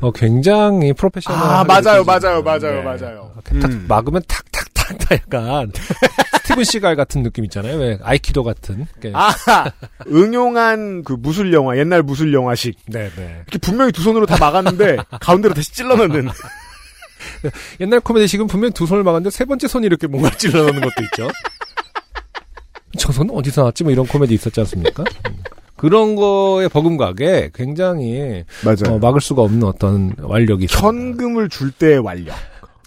어, 굉장히 프로페셔널. 아, 맞아요, 맞아요, 맞아요, 맞아요. 탁 음. 막으면 탁탁탁탁 약간 스티븐 시갈 같은 느낌 있잖아요. 왜 아이키도 같은. 아, 응용한 그 무술 영화, 옛날 무술 영화식. 네, 네. 이렇게 분명히 두 손으로 다 막았는데 가운데로 다시 찔러 넣는. 옛날 코미디식은 분명 두 손을 막았는데 세 번째 손이 이렇게 뭔가 찔러 넣는 것도 있죠. 저 손은 어디서 나왔지? 뭐 이런 코미디 있었지 않습니까? 음. 그런 거에 버금가게 굉장히 맞아요. 어, 막을 수가 없는 어떤 완력이. 현금을 줄 때의 완력.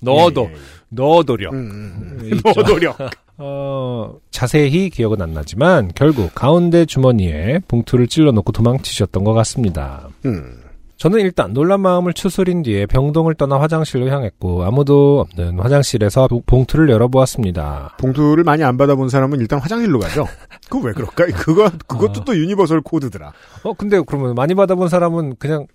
넣어도 예, 예, 예. 넣어도력 음, 음, 음. 있죠. 노도력. 어, 자세히 기억은 안 나지만 결국 가운데 주머니에 봉투를 찔러놓고 도망치셨던 것 같습니다. 음. 저는 일단 놀란 마음을 추스린 뒤에 병동을 떠나 화장실로 향했고 아무도 없는 화장실에서 보- 봉투를 열어보았습니다. 봉투를 많이 안 받아본 사람은 일단 화장실로 가죠. 그거 왜 그럴까? 그거 그것도 아. 또 universal code더라. 어 근데 그러면 많이 받아본 사람은 그냥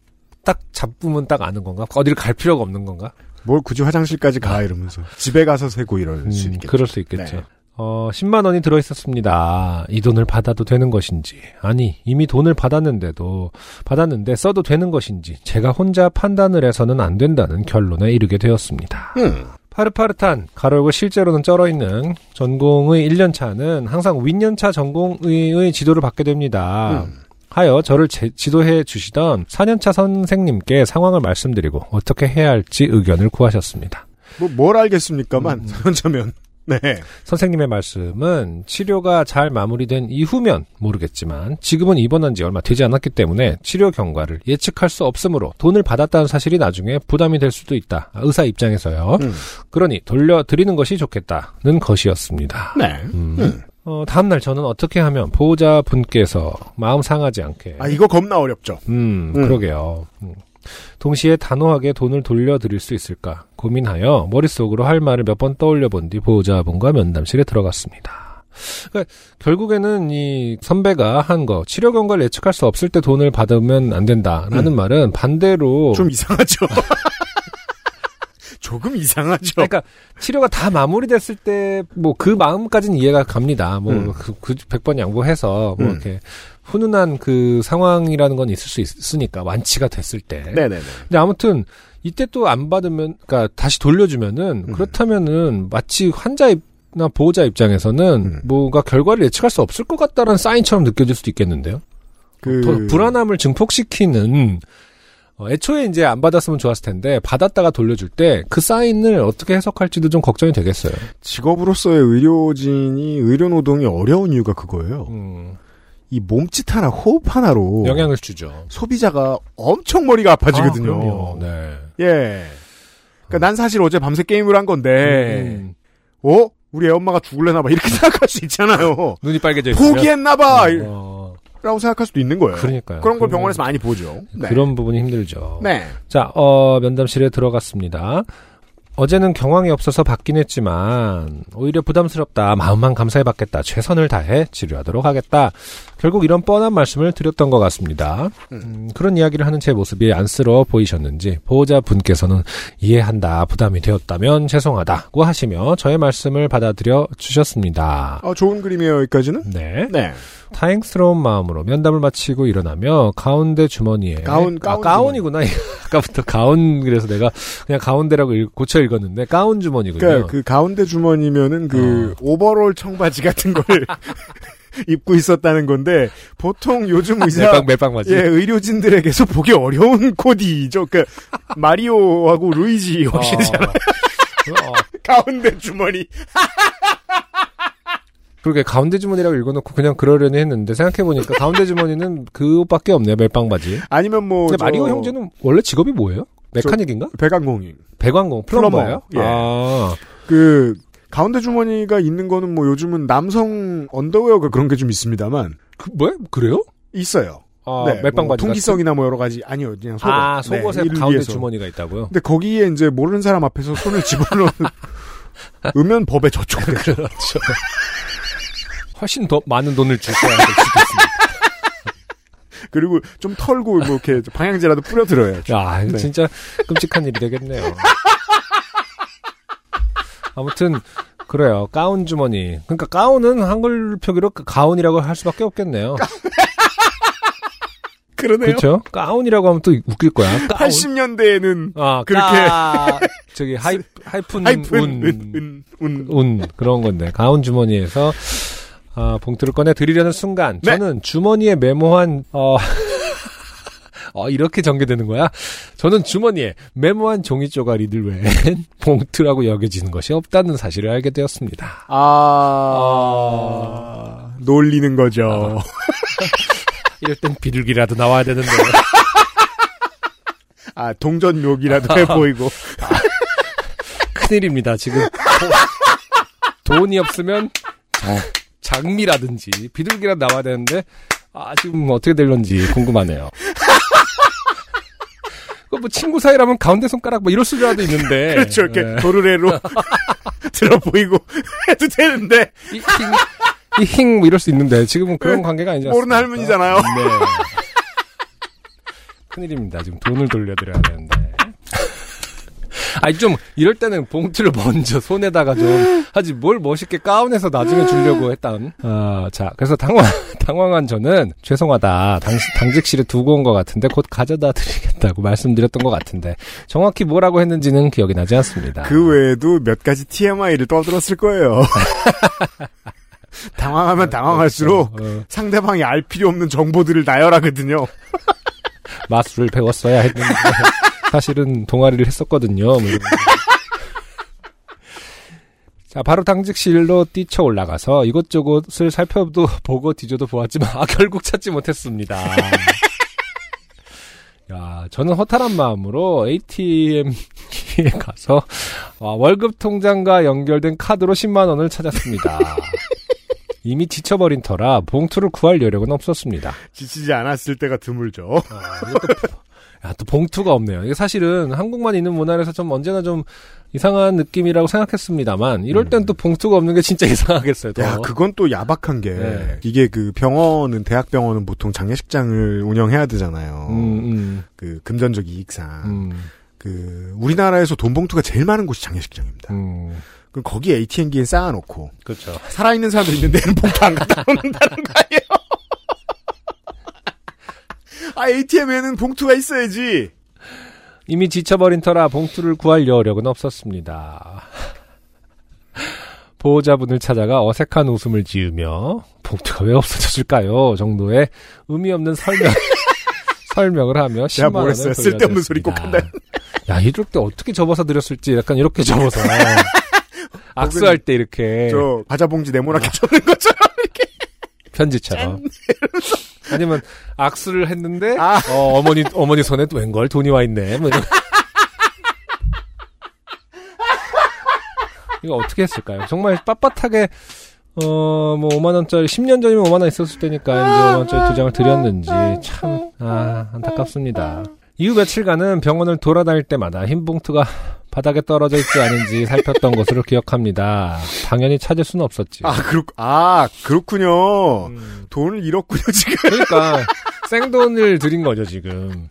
딱 잡으면 딱 아는 건가? 어디를 갈 필요가 없는 건가? 뭘 굳이 화장실까지 가 이러면서 집에 가서 세고 이럴 수 음, 있겠죠. 그럴 수 있겠죠. 네. 어, 10만 원이 들어 있었습니다. 이 돈을 받아도 되는 것인지, 아니, 이미 돈을 받았는데도, 받았는데 써도 되는 것인지, 제가 혼자 판단을 해서는 안 된다는 결론에 이르게 되었습니다. 음. 파릇파릇한, 가로고 실제로는 쩔어있는 전공의 1년차는 항상 윈년차 전공의의 지도를 받게 됩니다. 음. 하여 저를 제- 지도해 주시던 4년차 선생님께 상황을 말씀드리고 어떻게 해야 할지 의견을 구하셨습니다. 뭐 뭘 알겠습니까만 음. 선자면 네. 선생님의 말씀은 치료가 잘 마무리된 이후면 모르겠지만 지금은 입원한 지 얼마 되지 않았기 때문에 치료 경과를 예측할 수 없으므로 돈을 받았다는 사실이 나중에 부담이 될 수도 있다. 의사 입장에서요. 음. 그러니 돌려드리는 것이 좋겠다는 것이었습니다. 네. 음. 음. 어, 다음날 저는 어떻게 하면 보호자 분께서 마음 상하지 않게 아 이거 겁나 어렵죠. 음, 음. 그러게요. 음. 동시에 단호하게 돈을 돌려드릴 수 있을까 고민하여 머릿속으로 할 말을 몇 번 떠올려 본 뒤 보호자분과 면담실에 들어갔습니다. 그러니까 결국에는 이 선배가 한 거 치료 경과를 예측할 수 없을 때 돈을 받으면 안 된다라는 음. 말은 반대로 좀 이상하죠. 조금 이상하죠. 그러니까 치료가 다 마무리됐을 때 뭐 그 마음까지는 이해가 갑니다. 뭐 음. 그, 그 100번 양보해서 뭐 음. 이렇게 훈훈한 그 상황이라는 건 있을 수 있으니까 완치가 됐을 때. 네네네. 근데 아무튼 이때 또 안 받으면 그러니까 다시 돌려주면은 음. 그렇다면은 마치 환자 입나 보호자 입장에서는 음. 뭔가 결과를 예측할 수 없을 것 같다는 사인처럼 느껴질 수도 있겠는데요. 그더 불안함을 증폭시키는 어, 애초에 이제 안 받았으면 좋았을 텐데 받았다가 돌려줄 때 그 사인을 어떻게 해석할지도 좀 걱정이 되겠어요. 직업으로서의 의료진이 의료 노동이 어려운 이유가 그거예요. 음, 이 몸짓 하나, 호흡 하나로 영향을 주죠. 소비자가 엄청 머리가 아파지거든요. 아. 네. 예. 그러니까 난 사실 어제 밤새 게임을 한 건데, 음, 어? 우리 애 엄마가 죽을래나 봐. 이렇게 생각할 수 있잖아요. 눈이 빨개져 있으면 포기했나 봐! 어, 라고 생각할 수도 있는 거예요. 그러니까요. 그런 걸 병원에서 많이 보죠. 네. 그런 부분이 힘들죠. 네. 자, 어, 면담실에 들어갔습니다. 어제는 경황이 없어서 받긴 했지만 오히려 부담스럽다. 마음만 감사해 받겠다. 최선을 다해 치료하도록 하겠다. 결국 이런 뻔한 말씀을 드렸던 것 같습니다. 음, 그런 이야기를 하는 제 모습이 안쓰러워 보이셨는지 보호자 분께서는 이해한다. 부담이 되었다면 죄송하다고 하시며 저의 말씀을 받아들여 주셨습니다. 어, 좋은 그림이에요, 여기까지는? 네. 네. 다행스러운 마음으로 면담을 마치고 일어나며 가운데 주머니에 가운, 아, 가운 가운이구나 아까부터 가운 그래서 내가 그냥 가운데라고 읽- 고쳐 읽었는데 가운 주머니군요. 그러니까 그 가운데 주머니면은 그 오버롤 청바지 같은 걸 입고 있었다는 건데 보통 요즘 의사 멜빵 멜빵 맞지? 예, 의료진들에게서 보기 어려운 코디죠. 그러니까 마리오하고 루이지 혹시잖아요. 어, 어, 가운데 주머니. 그러게 가운데 주머니라고 읽어놓고 그냥 그러려니 했는데 생각해 보니까 가운데 주머니는 그밖에 없네요 멜빵 바지. 아니면 뭐 저 마리오 형제는 원래 직업이 뭐예요? mechanic인가? 배관공인. 배관공 plumber예요? plumber, 예. 아, 그 가운데 주머니가 있는 거는 뭐 요즘은 남성 underwear가 그런 게 좀 있습니다만 그, 뭐야? 그래요? 있어요. 아, 네, 뭐. 통기성이나 뭐 여러 가지 아니요 그냥 속옷. 아, 속옷에 네, 가운데 위해서. 주머니가 있다고요? 근데 거기에 이제 모르는 사람 앞에서 손을 집어넣으면 으면 법에 저촉되죠. 그렇죠. 훨씬 더 많은 돈을 줄 거야 될 수도 있습니다. 그리고 좀 털고 뭐 이렇게 방향제라도 뿌려들어야죠. 야, 이거 네. 진짜 끔찍한 일이 되겠네요. 아무튼 그래요. 가운 주머니. 그러니까 가운은 한글 표기로 가운이라고 할 수밖에 없겠네요. 그러네요. 그렇죠? 가운이라고 하면 또 웃길 거야. 가운. 80년대에는 아, 그렇게. 까... 저기 하이 하이픈 하이픈 운, 운. 운 그런 건데 가운 주머니에서 아, 봉투를 꺼내 드리려는 순간 네. 저는 주머니에 메모한 어, 어 이렇게 전개되는 거야. 저는 주머니에 메모한 종이 쪼가리들 외엔 봉투라고 여겨지는 것이 없다는 사실을 알게 되었습니다. 아, 놀리는 거죠. 이럴 땐 비둘기라도 나와야 되는데 아, 동전 묘기라도 해 보이고. 큰일입니다. 지금 돈이 없으면 자- 장미라든지 비둘기라도 나와야 되는데 아 지금 어떻게 될런지 궁금하네요. 그뭐 친구 사이라면 가운데 손가락 뭐 이럴 수라도 있는데 그렇죠. 이렇게 예. 도르래로 들어 보이고 해도 되는데 이힝 뭐 이럴 수 있는데 지금은 그런 관계가 아니지 모르는? 할머니잖아요. 네. 큰일입니다. 지금 돈을 돌려드려야 되는데. 아니 좀 이럴 때는 봉투를 먼저 손에다가 좀 하지 뭘 멋있게 가운에서 나중에 주려고 했던. 어, 자 그래서 당황 당황한 저는 죄송하다 당, 당직실에 두고 온 것 같은데 곧 가져다 드리겠다고 말씀드렸던 것 같은데 정확히 뭐라고 했는지는 기억이 나지 않습니다. 그 외에도 몇 가지 TMI를 떠들었을 거예요. 당황하면 당황할수록 어, 상대방이 알 필요 없는 정보들을 나열하거든요. 마술을 배웠어야 했는데 사실은 동아리를 했었거든요. 뭐. 자, 바로 당직실로 뛰쳐 올라가서 이것저것을 살펴도 보고 뒤져도 보았지만 아 결국 찾지 못했습니다. 야, 저는 허탈한 마음으로 ATM기에 가서 아, 월급 통장과 연결된 카드로 10만 원을 찾았습니다. 이미 지쳐버린 터라 봉투를 구할 여력은 없었습니다. 지치지 않았을 때가 드물죠. 아, 야, 또 봉투가 없네요. 이게 사실은 한국만 있는 문화에서 좀 언제나 좀 이상한 느낌이라고 생각했습니다만 이럴 땐또 봉투가 없는 게 진짜 이상하겠어요. 더. 야, 그건 또 야박한 게 네. 이게 그 병원은 대학 병원은 보통 장례식장을 운영해야 되잖아요. 음, 음, 그 금전적 이익상. 음, 그 우리나라에서 돈 봉투가 제일 많은 곳이 장례식장입니다. 음, 그럼 거기 ATM기에 쌓아놓고 그렇죠. 살아있는 사람들 있는 데는 봉투 안 갖다 놓는다는 거 아니에요? 아 ATM에는 봉투가 있어야지. 이미 지쳐버린 터라 봉투를 구할 여력은 없었습니다. 보호자분을 찾아가 어색한 웃음을 지으며 봉투가 왜 없어졌을까요? 정도의 의미 없는 설명 설명을 하며 10만 제가 뭘 원을? 쓸데없는 소리 꼭 돌려드렸습니다. 야 이럴 때 어떻게 접어서 드렸을지 약간 이렇게 접어서 악수할 때 이렇게 저 과자 봉지 네모나게 접는 것처럼 편지처럼 아니면 악수를 했는데 아. 어, 어머니 어머니 손에 또 웬걸 돈이 와 있네. 뭐 이런. 이거 어떻게 했을까요? 정말 빳빳하게 어, 뭐 5만 원짜리 10년 전이면 5만 원 있었을 때니까 이제 5만 원짜리 두 장을 드렸는지 참 아, 안타깝습니다. 이후 며칠간은 병원을 돌아다닐 때마다 흰 봉투가 바닥에 떨어져 있지 않은지 살폈던 것으로 기억합니다. 당연히 찾을 수는 없었지. 아 그렇 아 그렇군요. 음. 돈을 잃었군요 지금. 그러니까 생돈을 드린 거죠 지금.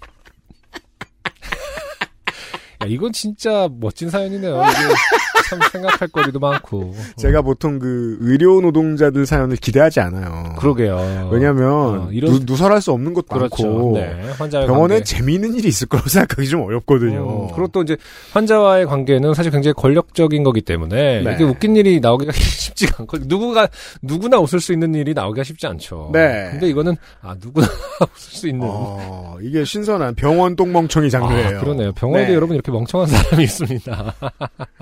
야, 이건 진짜 멋진 사연이네요. 이게 참 생각할 거리도 많고. 제가 보통 그 의료 노동자들 사연을 기대하지 않아요. 그러게요. 왜냐하면 어, 이런- 누, 누설할 수 없는 것도 그렇죠. 많고 네, 병원에 관계. 재미있는 일이 있을 거라고 생각하기 좀 어렵거든요. 음, 그리고 또 이제 환자와의 관계는 사실 굉장히 권력적인 거기 때문에 네. 이게 웃긴 일이 나오기가 쉽지가 않고 누구가 누구나 웃을 수 있는 일이 나오기가 쉽지 않죠. 네. 근데 이거는 아 누구나 웃을 수 있는 어, 이게 신선한 병원 똥멍청이 장르예요. 아, 그러네요. 병원에도 네. 여러분 이렇게 멍청한 사람이 있습니다.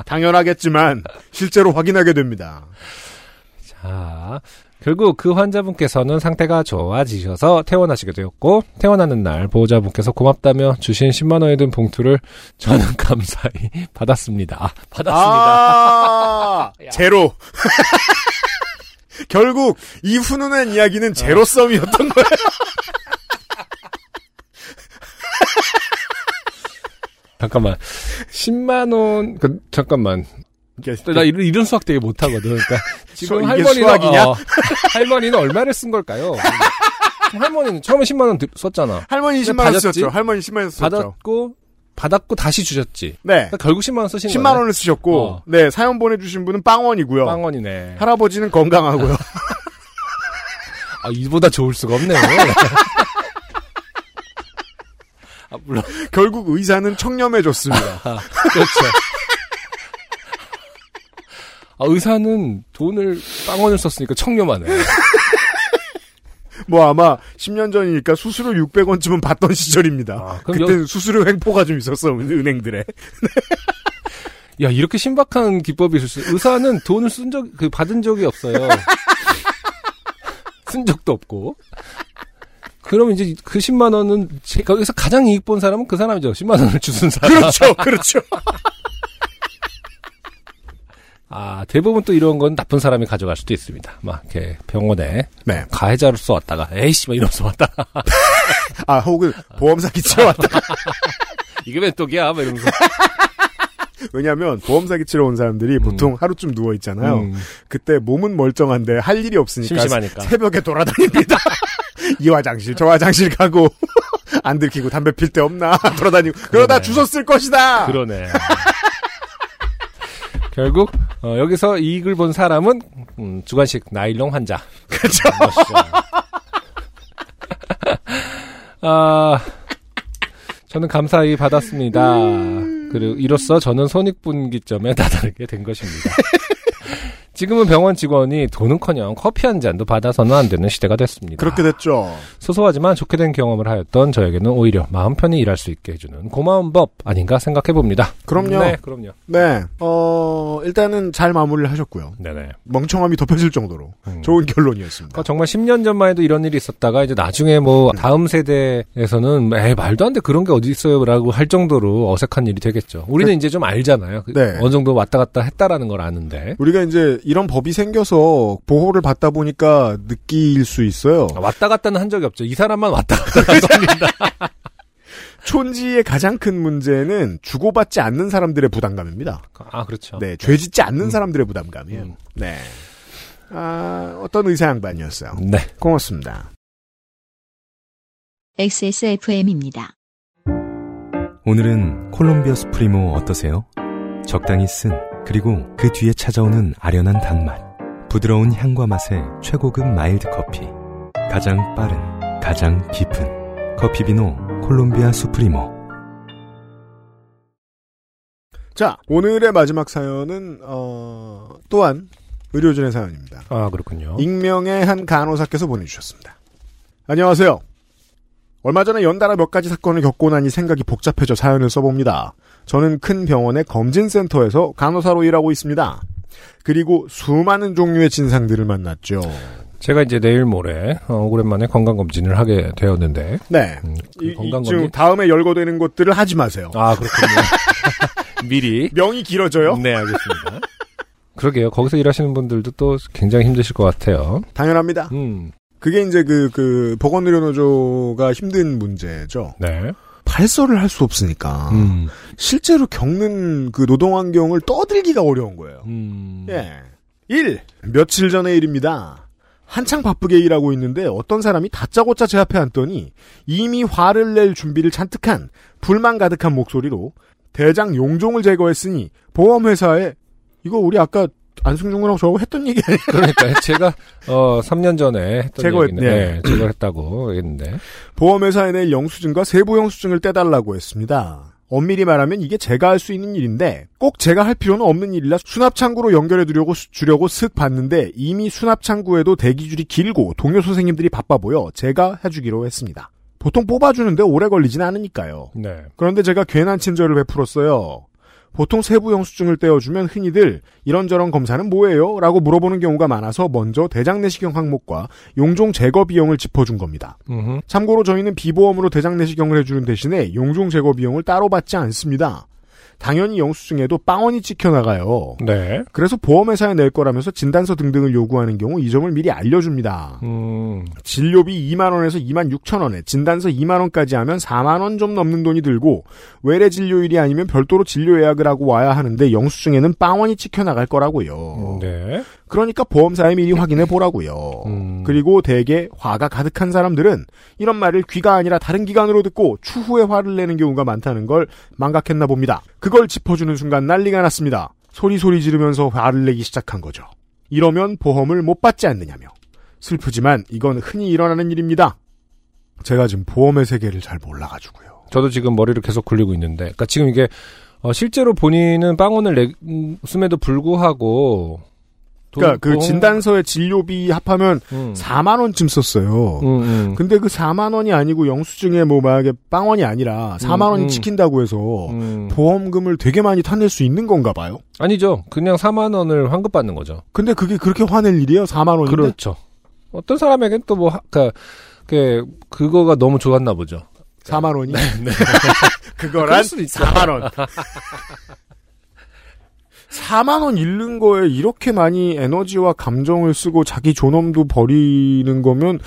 당연하 겠지만 실제로 확인하게 됩니다. 자, 결국 그 환자분께서는 상태가 좋아지셔서 퇴원하시게 되었고, 퇴원하는 날 보호자분께서 고맙다며 주신 10만 원에 든 봉투를 저는 감사히 받았습니다. 아, 받았습니다. 아, 제로. 결국 이 훈훈한 이야기는 제로 썸이었던 거예요. 잠깐만. 10만 원, 그, 잠깐만. 나 이런, 이런 수학 되게 못하거든. 그러니까, 지금 할머니는, 수학이냐? 어, 할머니는 얼마를 쓴 걸까요? 할머니는 처음에 10만 원 썼잖아. 할머니 근데 10만 원? 쓰셨죠. 할머니 10만 원 쓰셨죠. 받았고, 받았고 다시 주셨지. 네. 그러니까 결국 10만 원 쓰신 10만 거네. 원을 쓰셨고 어. 네, 사연 보내 주신 분은 빵원이고요. 빵원이네. 할아버지는 건강하고요. 아, 이보다 좋을 수가 없네요. 아, 물론, 결국 의사는 청렴해 줬습니다. 그렇죠. 아, 의사는 돈을, 빵원을 썼으니까 청렴하네. 뭐 아마 10년 전이니까 수수료 600원쯤은 받던 시절입니다. 아, 그때 수수료 횡포가 좀 있었어 은행들에. 야, 이렇게 신박한 기법이 있을 수, 의사는 돈을 쓴 적, 그, 받은 적이 없어요. 쓴 적도 없고. 그럼 이제 그 10만 원은, 거기서 가장 이익 본 사람은 그 사람이죠. 10만 원을 주순 사람. 그렇죠, 그렇죠. 아, 대부분 또 이런 건 나쁜 사람이 가져갈 수도 있습니다. 막, 이렇게 병원에 네. 가해자로서 왔다가, 에이씨, 막 이러면서 왔다가, 아, 혹은 보험 사기치러 왔다. 이게 왜 똑이야? 막 이러면서. 왜냐하면 보험 사기 치러 온 사람들이 보통 하루쯤 누워 있잖아요. 음, 그때 몸은 멀쩡한데 할 일이 없으니까 심심하니까. 새벽에 돌아다닙니다. 이 화장실 저 화장실 가고 안 들키고 담배 필 데 없나 돌아다니고 그러다. 주워 쓸 것이다. 그러네. 결국, 어, 여기서 이익을 본 사람은, 음, 주관식 나일론 환자. 그렇죠. 아, 저는 감사히 받았습니다. 그리고 이로써 저는 손익분기점에 다다르게 된 것입니다. 지금은 병원 직원이 돈은커녕 커피 한 잔도 받아서는 안 되는 시대가 됐습니다. 그렇게 됐죠. 소소하지만 좋게 된 경험을 하였던 저에게는 오히려 마음 편히 일할 수 있게 해주는 고마운 법 아닌가 생각해 봅니다. 그럼요. 네, 그럼요. 네. 어, 일단은 잘 마무리를 하셨고요. 네네. 멍청함이 덮여질 정도로 음. 좋은 결론이었습니다. 그러니까 정말 10년 전만 해도 이런 일이 있었다가 이제 나중에 뭐 다음 세대에서는 에 말도 안 돼 그런 게 어디 있어요라고 할 정도로 어색한 일이 되겠죠. 우리는 이제 좀 알잖아요. 그 네. 어느 정도 왔다 갔다 했다라는 걸 아는데 우리가 이제 이런 법이 생겨서 보호를 받다 보니까 느낄 수 있어요. 왔다 갔다는 한 적이 없죠. 이 사람만 왔다 갔다 한 겁니다. 촌지의 가장 큰 문제는 주고받지 않는 사람들의 부담감입니다. 아 그렇죠. 네, 죄 짓지 않는 사람들의 부담감이에요. 음. 네. 아, 어떤 의사 양반이었어요. 네. 고맙습니다. XSFM입니다. 오늘은 콜롬비아 수프리모 어떠세요? 적당히 쓴 그리고 그 뒤에 찾아오는 아련한 단맛 부드러운 향과 맛의 최고급 마일드 커피 가장 빠른 가장 깊은 커피 비노 콜롬비아 수프리모 자, 오늘의 마지막 사연은, 어, 또한 의료진의 사연입니다. 아 그렇군요. 익명의 한 간호사께서 보내주셨습니다. 안녕하세요. 얼마 전에 연달아 몇 가지 사건을 겪고 나니 생각이 복잡해져 사연을 써봅니다. 저는 큰 병원의 검진센터에서 간호사로 일하고 있습니다. 그리고 수많은 종류의 진상들을 만났죠. 제가 이제 내일 모레 어, 오랜만에 건강 검진을 하게 되었는데 네. 음, 그 이, 건강 검진 다음에 열거되는 것들을 하지 마세요. 아 그렇군요. 미리 명이 길어져요? 네 알겠습니다. 그러게요. 거기서 일하시는 분들도 또 굉장히 힘드실 것 같아요. 당연합니다. 음, 그게 이제 그, 그, 보건의료노조가 힘든 문제죠. 네. 발설을 할 수 없으니까. 음, 실제로 겪는 그 노동 환경을 떠들기가 어려운 거예요. 음, 예. 1. 며칠 전의 일입니다. 한창 바쁘게 일하고 있는데 어떤 사람이 다짜고짜 제 앞에 앉더니 이미 화를 낼 준비를 잔뜩한 불만 가득한 목소리로 대장 용종을 제거했으니 보험회사에 이거 우리 아까 안승준 군하고 저하고 했던 얘기 아니에요? 그러니까 제가 어 3년 전에 했던 제거했- 얘기는 네. 네, 제거했다고 했는데 보험회사에 낼 영수증과 세부 영수증을 떼달라고 했습니다. 엄밀히 말하면 이게 제가 할 수 있는 일인데 꼭 제가 할 필요는 없는 일이라 수납창구로 연결해 두려고 주려고 슥 봤는데 이미 수납창구에도 대기줄이 길고 동료 선생님들이 바빠 보여 제가 해주기로 했습니다. 보통 뽑아주는데 오래 걸리진 않으니까요. 네. 그런데 제가 괜한 친절을 베풀었어요. 보통 세부 영수증을 떼어주면 흔히들 이런저런 검사는 뭐예요? 라고 물어보는 경우가 많아서 먼저 대장 내시경 항목과 용종 제거 비용을 짚어준 겁니다. 음흠. 참고로 저희는 비보험으로 대장 내시경을 해주는 대신에 용종 제거 비용을 따로 받지 않습니다. 당연히 영수증에도 빵원이 찍혀 나가요. 네. 그래서 보험회사에 낼 거라면서 진단서 등등을 요구하는 경우 이 점을 미리 알려줍니다. 음, 진료비 2만 원에서 2만 6천 원에 진단서 2만 원까지 하면 4만 원 좀 넘는 돈이 들고 외래 진료일이 아니면 별도로 진료 예약을 하고 와야 하는데 영수증에는 빵원이 찍혀 나갈 거라고요. 네. 그러니까 보험사에 미리 확인해 보라고요. 음. 그리고 대개 화가 가득한 사람들은 이런 말을 귀가 아니라 다른 기관으로 듣고 추후에 화를 내는 경우가 많다는 걸 망각했나 봅니다. 그걸 짚어주는 순간 난리가 났습니다. 소리 소리 지르면서 화를 내기 시작한 거죠. 이러면 보험을 못 받지 않느냐며. 슬프지만 이건 흔히 일어나는 일입니다. 제가 지금 보험의 세계를 잘 몰라가지고요. 저도 지금 머리를 계속 굴리고 있는데, 그러니까 지금 이게 어, 실제로 본인은 빵원을 냈음에도 불구하고 돈- 그러니까 그 진단서에 진료비 합하면 음. 4만 원쯤 썼어요. 음, 음. 근데 그 4만 원이 아니고 영수증에 뭐 만약에 빵원이 아니라 4만 원이 음. 찍힌다고 해서 음. 보험금을 되게 많이 타낼 수 있는 건가 봐요. 아니죠. 그냥 4만 원을 환급 받는 거죠. 근데 그게 그렇게 화낼 일이에요? 4만 원인데? 그렇죠. 어떤 사람에겐 또 뭐, 그, 그, 그거가 너무 좋았나 보죠. 4만 원이? 네. 그거란 수도 있죠. 4만 원. 4만 원 잃는 거에 이렇게 많이 에너지와 감정을 쓰고 자기 존엄도 버리는 거면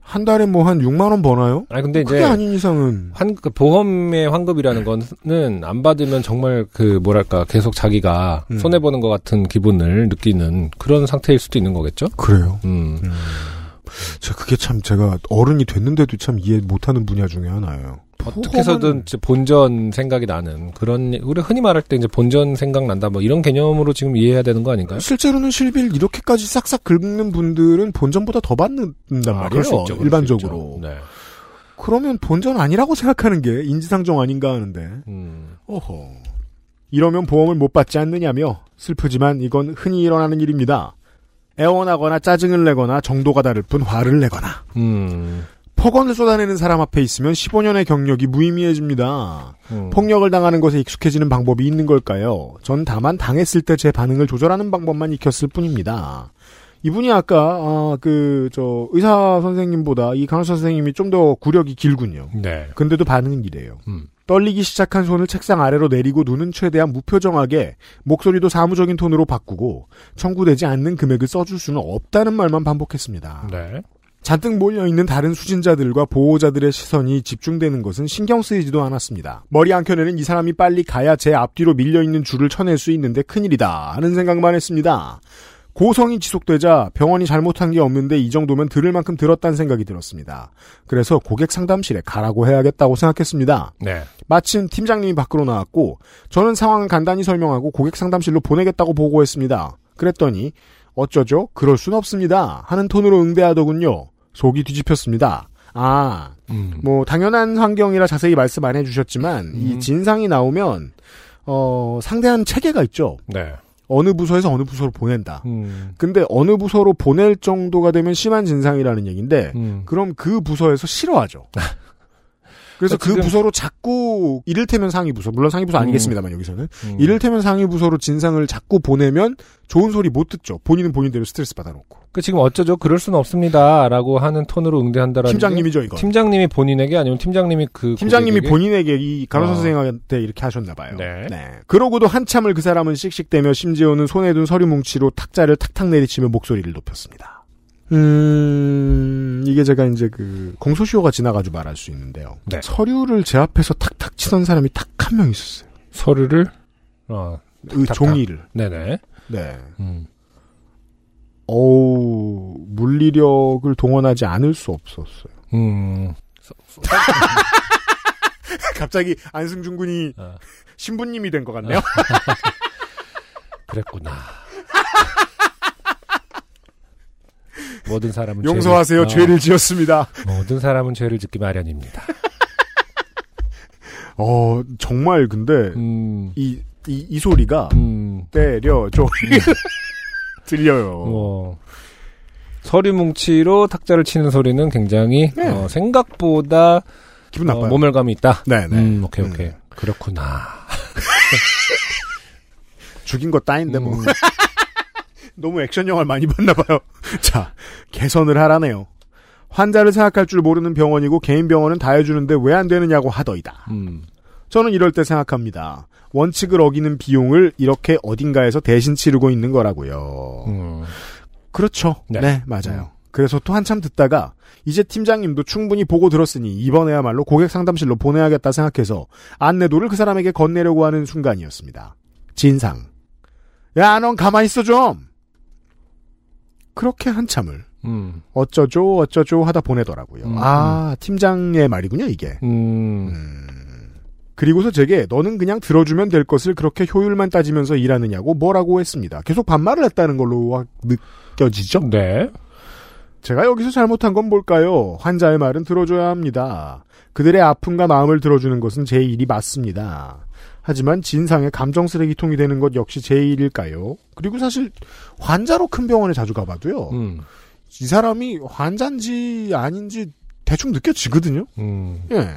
한 달에 뭐 한 6만 원 버나요? 아니 근데 그게 이제 아닌 이상은 환, 그 보험의 환급이라는 거는 안 받으면 정말 그 뭐랄까 계속 자기가 음. 손해 보는 것 같은 기분을 느끼는 그런 상태일 수도 있는 거겠죠. 그래요. 음. 저 그게 참 제가 어른이 됐는데도 참 이해 못하는 분야 중에 하나예요. 어떻게 해서든 이제 본전 생각이 나는 그런 우리 흔히 말할 때 이제 본전 생각 난다 뭐 이런 개념으로 지금 이해해야 되는 거 아닌가요? 실제로는 실비를 이렇게까지 싹싹 긁는 분들은 본전보다 더 받는단 아, 말이에요. 있죠, 일반적으로. 있죠. 네. 그러면 본전 아니라고 생각하는 게 인지상정 아닌가 하는데. 음. 어허. 이러면 보험을 못 받지 않느냐며 슬프지만 이건 흔히 일어나는 일입니다. 애원하거나 짜증을 내거나 정도가 다를 뿐 화를 내거나 음. 폭언을 쏟아내는 사람 앞에 있으면 15년의 경력이 무의미해집니다. 음. 폭력을 당하는 것에 익숙해지는 방법이 있는 걸까요? 전 다만 당했을 때 제 반응을 조절하는 방법만 익혔을 뿐입니다. 이분이 아까 아, 그저 의사 선생님보다 이 간호사 선생님이 좀 더 구력이 길군요. 네. 근데도 반응은 이래요. 음. 떨리기 시작한 손을 책상 아래로 내리고 눈은 최대한 무표정하게 목소리도 사무적인 톤으로 바꾸고 청구되지 않는 금액을 써줄 수는 없다는 말만 반복했습니다. 네. 잔뜩 몰려있는 다른 수진자들과 보호자들의 시선이 집중되는 것은 신경 쓰이지도 않았습니다. 머리 한켠에는 이 사람이 빨리 가야 제 앞뒤로 밀려있는 줄을 쳐낼 수 있는데 큰일이다 하는 생각만 했습니다. 고성이 지속되자 병원이 잘못한 게 없는데 이 정도면 들을 만큼 들었다는 생각이 들었습니다. 그래서 고객 상담실에 가라고 해야겠다고 생각했습니다. 네. 마침 팀장님이 밖으로 나왔고 저는 상황을 간단히 설명하고 고객 상담실로 보내겠다고 보고했습니다. 그랬더니 어쩌죠? 그럴 순 없습니다. 하는 톤으로 응대하더군요. 속이 뒤집혔습니다. 아, 음. 뭐 당연한 환경이라 자세히 말씀 안 해주셨지만 이 음. 진상이 나오면 어 상대하는 체계가 있죠. 네. 어느 부서에서 어느 부서로 보낸다. 음. 근데 어느 부서로 보낼 정도가 되면 심한 진상이라는 얘기인데 음. 그럼 그 부서에서 싫어하죠. 그래서 그러니까 그 부서로 자꾸 이를테면 상위 부서 물론 상위 부서 아니겠습니다만 여기서는 음. 이를테면 상위 부서로 진상을 자꾸 보내면 좋은 소리 못 듣죠. 본인은 본인대로 스트레스 받아놓고 그 지금 어쩌죠? 그럴 수는 없습니다라고 하는 톤으로 응대한다라는 팀장님이죠 게 이거. 팀장님이 본인에게 아니면 팀장님이 그 팀장님이 고객에게? 본인에게 이 간호사 아. 선생님한테 이렇게 하셨나 봐요. 네. 그러고도 한참을 그 사람은 씩씩대며 심지어는 손에 둔 서류 뭉치로 탁자를 탁탁 내리치며 목소리를 높였습니다. 음, 이게 제가 이제 그 공소시효가 지나가지고 말할 수 있는데요. 네. 서류를 제 앞에서 탁탁 치던 사람이 딱 한 명 있었어요. 서류를 어의 탁탁. 종이를. 네네. 네. 음. 어우, 물리력을 동원하지 않을 수 없었어요. 음. 갑자기 안승준 군이 어. 신부님이 된 것 같네요. 그랬구나. 모든 사람은 용서하세요. 죄를, 죄를 지었습니다. 어, 모든 사람은 죄를 짓기 마련입니다. 어, 정말 근데 음. 이, 이, 이 소리가 음. 때려줘. 들려요. 뭐 서류 뭉치로 탁자를 치는 소리는 굉장히 네. 어, 생각보다 기분 어, 나빠요. 모멸감이 있다. 네네. 음, 오케이 오케이. 음. 그렇구나. 죽인 거 따인데 뭐. 음. 너무 액션 영화를 많이 봤나 봐요. 자, 개선을 하라네요. 환자를 생각할 줄 모르는 병원이고 개인 병원은 다 해주는데 왜 안 되느냐고 하더이다. 음. 저는 이럴 때 생각합니다. 원칙을 어기는 비용을 이렇게 어딘가에서 대신 치르고 있는 거라고요. 음. 그렇죠. 네, 네. 맞아요. 그래서 또 한참 듣다가 이제 팀장님도 충분히 보고 들었으니 이번에야말로 고객 상담실로 보내야겠다 생각해서 안내도를 그 사람에게 건네려고 하는 순간이었습니다. 진상. 야, 넌 가만히 있어 좀. 그렇게 한참을 음. 어쩌죠 어쩌죠 하다 보내더라고요. 음, 아, 팀장의 말이군요, 이게. 음. 음. 그리고서 제게 너는 그냥 들어주면 될 것을 그렇게 효율만 따지면서 일하느냐고 뭐라고 했습니다. 계속 반말을 했다는 걸로 와- 느껴지죠? 네. 제가 여기서 잘못한 건 뭘까요? 환자의 말은 들어줘야 합니다. 그들의 아픔과 마음을 들어주는 것은 제 일이 맞습니다. 하지만 진상의 감정 쓰레기통이 되는 것 역시 제 일일까요? 그리고 사실 환자로 큰 병원에 자주 가봐도요. 음. 이 사람이 환자인지 아닌지 대충 느껴지거든요. 음. 예.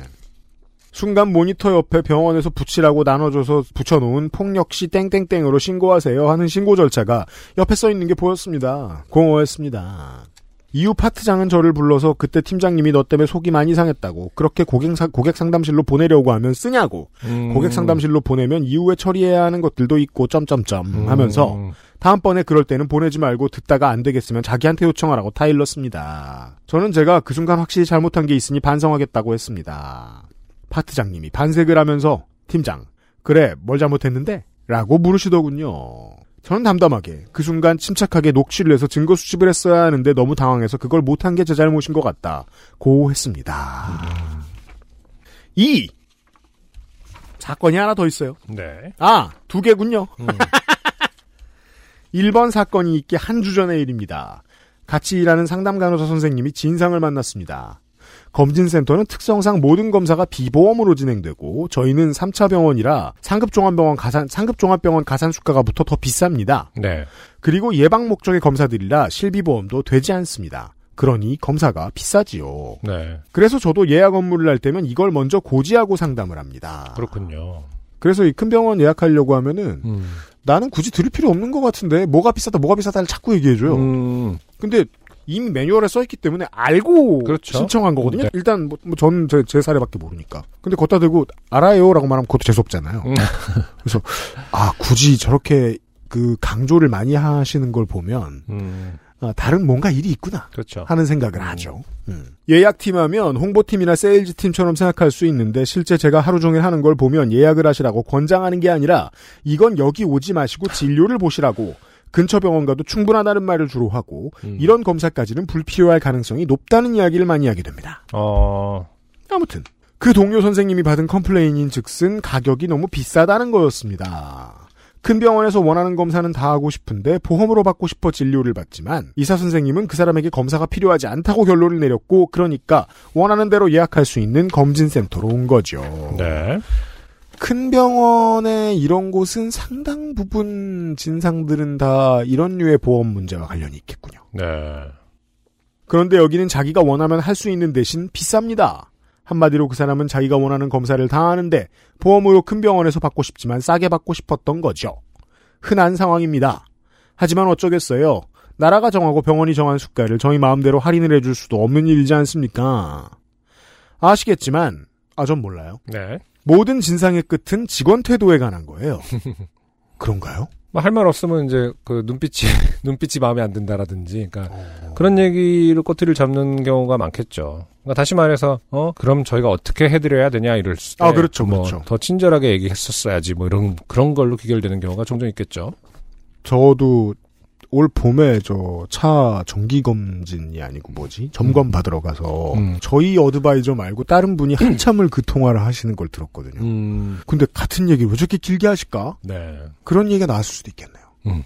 순간 모니터 옆에 병원에서 붙이라고 나눠줘서 붙여놓은 폭력시 땡땡땡으로 신고하세요 하는 신고 절차가 옆에 써 있는 게 보였습니다. 공허했습니다. 이후 파트장은 저를 불러서 그때 팀장님이 너 때문에 속이 많이 상했다고 그렇게 고객, 사- 고객 상담실로 보내려고 하면 쓰냐고 음. 고객 상담실로 보내면 이후에 처리해야 하는 것들도 있고 점점점 음. 하면서 다음번에 그럴 때는 보내지 말고 듣다가 안 되겠으면 자기한테 요청하라고 타일렀습니다. 저는 제가 그 순간 확실히 잘못한 게 있으니 반성하겠다고 했습니다. 파트장님이 반색을 하면서 팀장 그래 뭘 잘못했는데? 라고 물으시더군요. 저는 담담하게 그 순간 침착하게 녹취를 해서 증거 수집을 했어야 하는데 너무 당황해서 그걸 못한 게 제 잘못인 것 같다. 고 했습니다. 2. 사건이 하나 더 있어요. 네. 아, 두 개군요. 음. 1번 사건이 있기 한 주 전의 일입니다. 같이 일하는 상담 간호사 선생님이 진상을 만났습니다. 검진센터는 특성상 모든 검사가 비보험으로 진행되고 저희는 3차 병원이라 상급종합병원 가산 상급종합병원 가산 수가가 붙어 더 비쌉니다. 네. 그리고 예방 목적의 검사들이라 실비보험도 되지 않습니다. 그러니 검사가 비싸지요. 네. 그래서 저도 예약 업무를 할 때면 이걸 먼저 고지하고 상담을 합니다. 그렇군요. 그래서 이 큰 병원 예약하려고 하면은 음. 나는 굳이 들을 필요 없는 것 같은데 뭐가 비싸다 뭐가 비싸다를 자꾸 얘기해줘요. 음. 근데 이미 매뉴얼에 써있기 때문에 알고 그렇죠. 신청한 거거든요. 네. 일단 뭐, 뭐 저는 제, 제 사례밖에 모르니까. 근데 걷다 대고 알아요라고 말하면 그것도 재수 없잖아요. 음. 그래서 아 굳이 저렇게 그 강조를 많이 하시는 걸 보면 음. 아, 다른 뭔가 일이 있구나 그렇죠. 하는 생각을 하죠. 음. 예약팀 하면 홍보팀이나 세일즈팀처럼 생각할 수 있는데 실제 제가 하루 종일 하는 걸 보면 예약을 하시라고 권장하는 게 아니라 이건 여기 오지 마시고 진료를 보시라고 근처 병원 가도 충분하다는 말을 주로 하고 음. 이런 검사까지는 불필요할 가능성이 높다는 이야기를 많이 하게 됩니다. 어. 아무튼 그 동료 선생님이 받은 complain인즉슨 가격이 너무 비싸다는 거였습니다. 큰 병원에서 원하는 검사는 다 하고 싶은데 보험으로 받고 싶어 진료를 받지만 의사 선생님은 그 사람에게 검사가 필요하지 않다고 결론을 내렸고 그러니까 원하는 대로 예약할 수 있는 검진센터로 온 거죠. 네. 큰 병원의 이런 곳은 상당 부분 진상들은 다 이런 류의 보험 문제와 관련이 있겠군요. 네. 그런데 여기는 자기가 원하면 할 수 있는 대신 비쌉니다. 한마디로 그 사람은 자기가 원하는 검사를 다 하는데 보험으로 큰 병원에서 받고 싶지만 싸게 받고 싶었던 거죠. 흔한 상황입니다. 하지만 어쩌겠어요. 나라가 정하고 병원이 정한 수가를 저희 마음대로 할인을 해줄 수도 없는 일이지 않습니까? 아시겠지만, 아, 전 몰라요. 네. 모든 진상의 끝은 직원 태도에 관한 거예요. 그런가요? 뭐 할 말 없으면 이제 그 눈빛이 눈빛이 마음에 안 든다라든지 그러니까 그런 얘기를 꼬투리를 잡는 경우가 많겠죠. 그러니까 다시 말해서 어 그럼 저희가 어떻게 해드려야 되냐 이럴 때 아, 그렇죠, 뭐 그렇죠. 더 친절하게 얘기했었어야지 뭐 이런 그런 걸로 귀결되는 경우가 종종 있겠죠. 저도 올 봄에 저 차 정기 검진이 아니고 뭐지 점검 받으러 가서 음. 저희 어드바이저 말고 다른 분이 한참을 그 통화를 하시는 걸 들었거든요. 음, 근데 같은 얘기 왜 저렇게 길게 하실까? 네. 그런 얘기가 나왔을 수도 있겠네요. 음.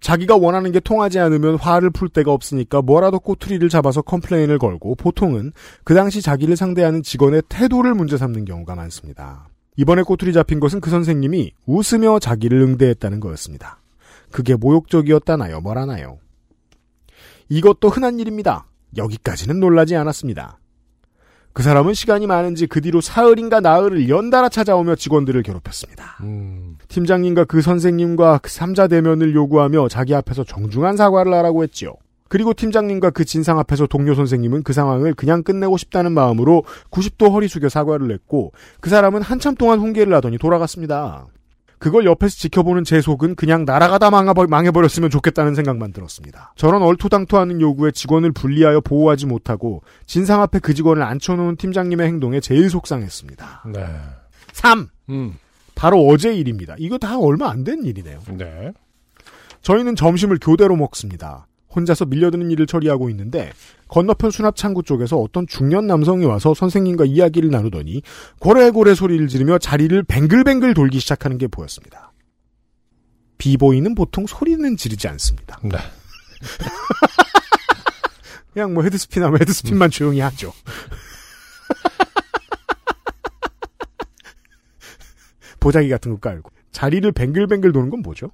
자기가 원하는 게 통하지 않으면 화를 풀 데가 없으니까 뭐라도 꼬투리를 잡아서 complain을 걸고 보통은 그 당시 자기를 상대하는 직원의 태도를 문제 삼는 경우가 많습니다. 이번에 꼬투리 잡힌 것은 그 선생님이 웃으며 자기를 응대했다는 거였습니다. 그게 모욕적이었다나요, 뭐라나요? 이것도 흔한 일입니다. 여기까지는 놀라지 않았습니다. 그 사람은 시간이 많은지 그 뒤로 사흘인가 나흘을 연달아 찾아오며 직원들을 괴롭혔습니다. 음, 팀장님과 그 선생님과 그 삼자 대면을 요구하며 자기 앞에서 정중한 사과를 하라고 했지요. 그리고 팀장님과 그 진상 앞에서 동료 선생님은 그 상황을 그냥 끝내고 싶다는 마음으로 90도 허리 숙여 사과를 했고 그 사람은 한참 동안 훈계를 하더니 돌아갔습니다. 그걸 옆에서 지켜보는 제 속은 그냥 날아가다 망해버- 망해버렸으면 좋겠다는 생각만 들었습니다. 저런 얼토당토하는 요구에 직원을 분리하여 보호하지 못하고 진상 앞에 그 직원을 앉혀놓은 팀장님의 행동에 제일 속상했습니다. 네. 3. 음, 바로 어제 일입니다. 이거 다 얼마 안 된 일이네요. 네. 저희는 점심을 교대로 먹습니다. 혼자서 밀려드는 일을 처리하고 있는데 건너편 수납 창구 쪽에서 어떤 중년 남성이 와서 선생님과 이야기를 나누더니 고래고래 소리를 지르며 자리를 뱅글뱅글 돌기 시작하는 게 보였습니다. 비보이는 보통 소리는 지르지 않습니다. 네. 그냥 뭐 헤드스핀 하면 헤드스핀만 조용히 하죠. 보자기 같은 거 깔고. 자리를 뱅글뱅글 도는 건 뭐죠?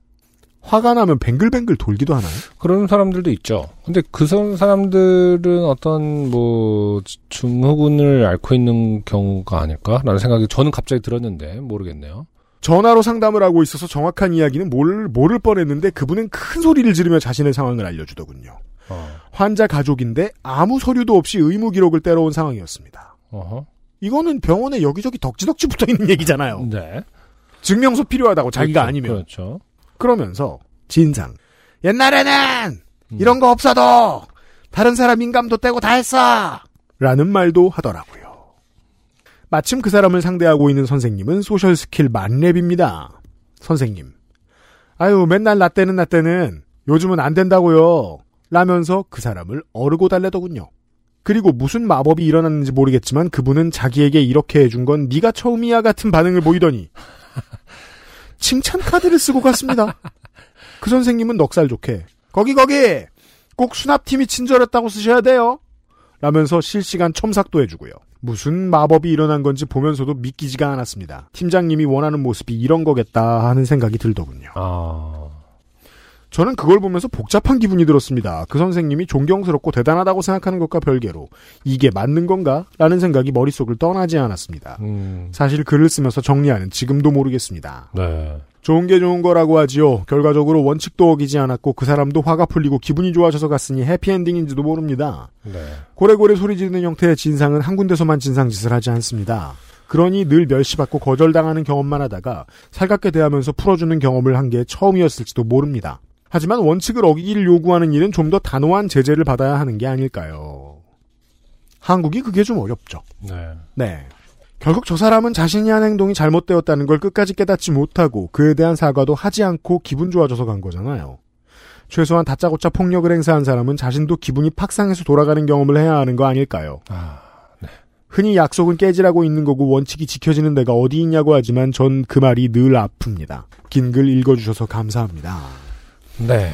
화가 나면 뱅글뱅글 돌기도 하나요? 그런 사람들도 있죠. 근데 그 선- 사람들은 어떤 뭐 증후군을 앓고 있는 경우가 아닐까라는 생각이 저는 갑자기 들었는데 모르겠네요. 전화로 상담을 하고 있어서 정확한 이야기는 모를, 모를 뻔했는데 그분은 큰 소리를 지르며 자신의 상황을 알려주더군요. 어. 환자 가족인데 아무 서류도 없이 의무 기록을 떼러온 상황이었습니다. 어허. 이거는 병원에 여기저기 덕지덕지 붙어 있는 얘기잖아요. 네. 증명서 필요하다고 자기가 그렇죠. 아니면. 그렇죠. 그러면서 진상. 옛날에는 음. 이런 거 없어도 다른 사람 인감도 떼고 다 했어. 라는 말도 하더라고요. 마침 그 사람을 상대하고 있는 선생님은 social skill 만렙입니다. 선생님. 아유, 맨날 나 때는 나 때는 요즘은 안 된다고요. 라면서 그 사람을 어르고 달래더군요. 그리고 무슨 마법이 일어났는지 모르겠지만 그분은 자기에게 이렇게 해준 건 네가 처음이야 같은 반응을 보이더니 칭찬 카드를 쓰고 갔습니다. 그 선생님은 넉살 좋게 거기 거기 꼭 수납팀이 친절했다고 쓰셔야 돼요. 라면서 실시간 첨삭도 해주고요. 무슨 마법이 일어난 건지 보면서도 믿기지가 않았습니다. 팀장님이 원하는 모습이 이런 거겠다 하는 생각이 들더군요. 아. 저는 그걸 보면서 복잡한 기분이 들었습니다. 그 선생님이 존경스럽고 대단하다고 생각하는 것과 별개로 이게 맞는 건가? 라는 생각이 머릿속을 떠나지 않았습니다. 음. 사실 글을 쓰면서 정리하는 지금도 모르겠습니다. 네. 좋은 게 좋은 거라고 하지요. 결과적으로 원칙도 어기지 않았고 그 사람도 화가 풀리고 기분이 좋아져서 갔으니 해피엔딩인지도 모릅니다. 네. 고래고래 소리 지르는 형태의 진상은 한 군데서만 진상짓을 하지 않습니다. 그러니 늘 멸시받고 거절당하는 경험만 하다가 살갑게 대하면서 풀어주는 경험을 한 게 처음이었을지도 모릅니다. 하지만 원칙을 어기기를 요구하는 일은 좀 더 단호한 제재를 받아야 하는 게 아닐까요? 한국이 그게 좀 어렵죠. 네. 네. 결국 저 사람은 자신이 한 행동이 잘못되었다는 걸 끝까지 깨닫지 못하고 그에 대한 사과도 하지 않고 기분 좋아져서 간 거잖아요. 최소한 다짜고짜 폭력을 행사한 사람은 자신도 기분이 팍상해서 돌아가는 경험을 해야 하는 거 아닐까요? 아. 흔히 약속은 깨지라고 있는 거고 원칙이 지켜지는 데가 어디 있냐고 하지만 전 그 말이 늘 아픕니다. 긴 글 읽어주셔서 감사합니다. 네.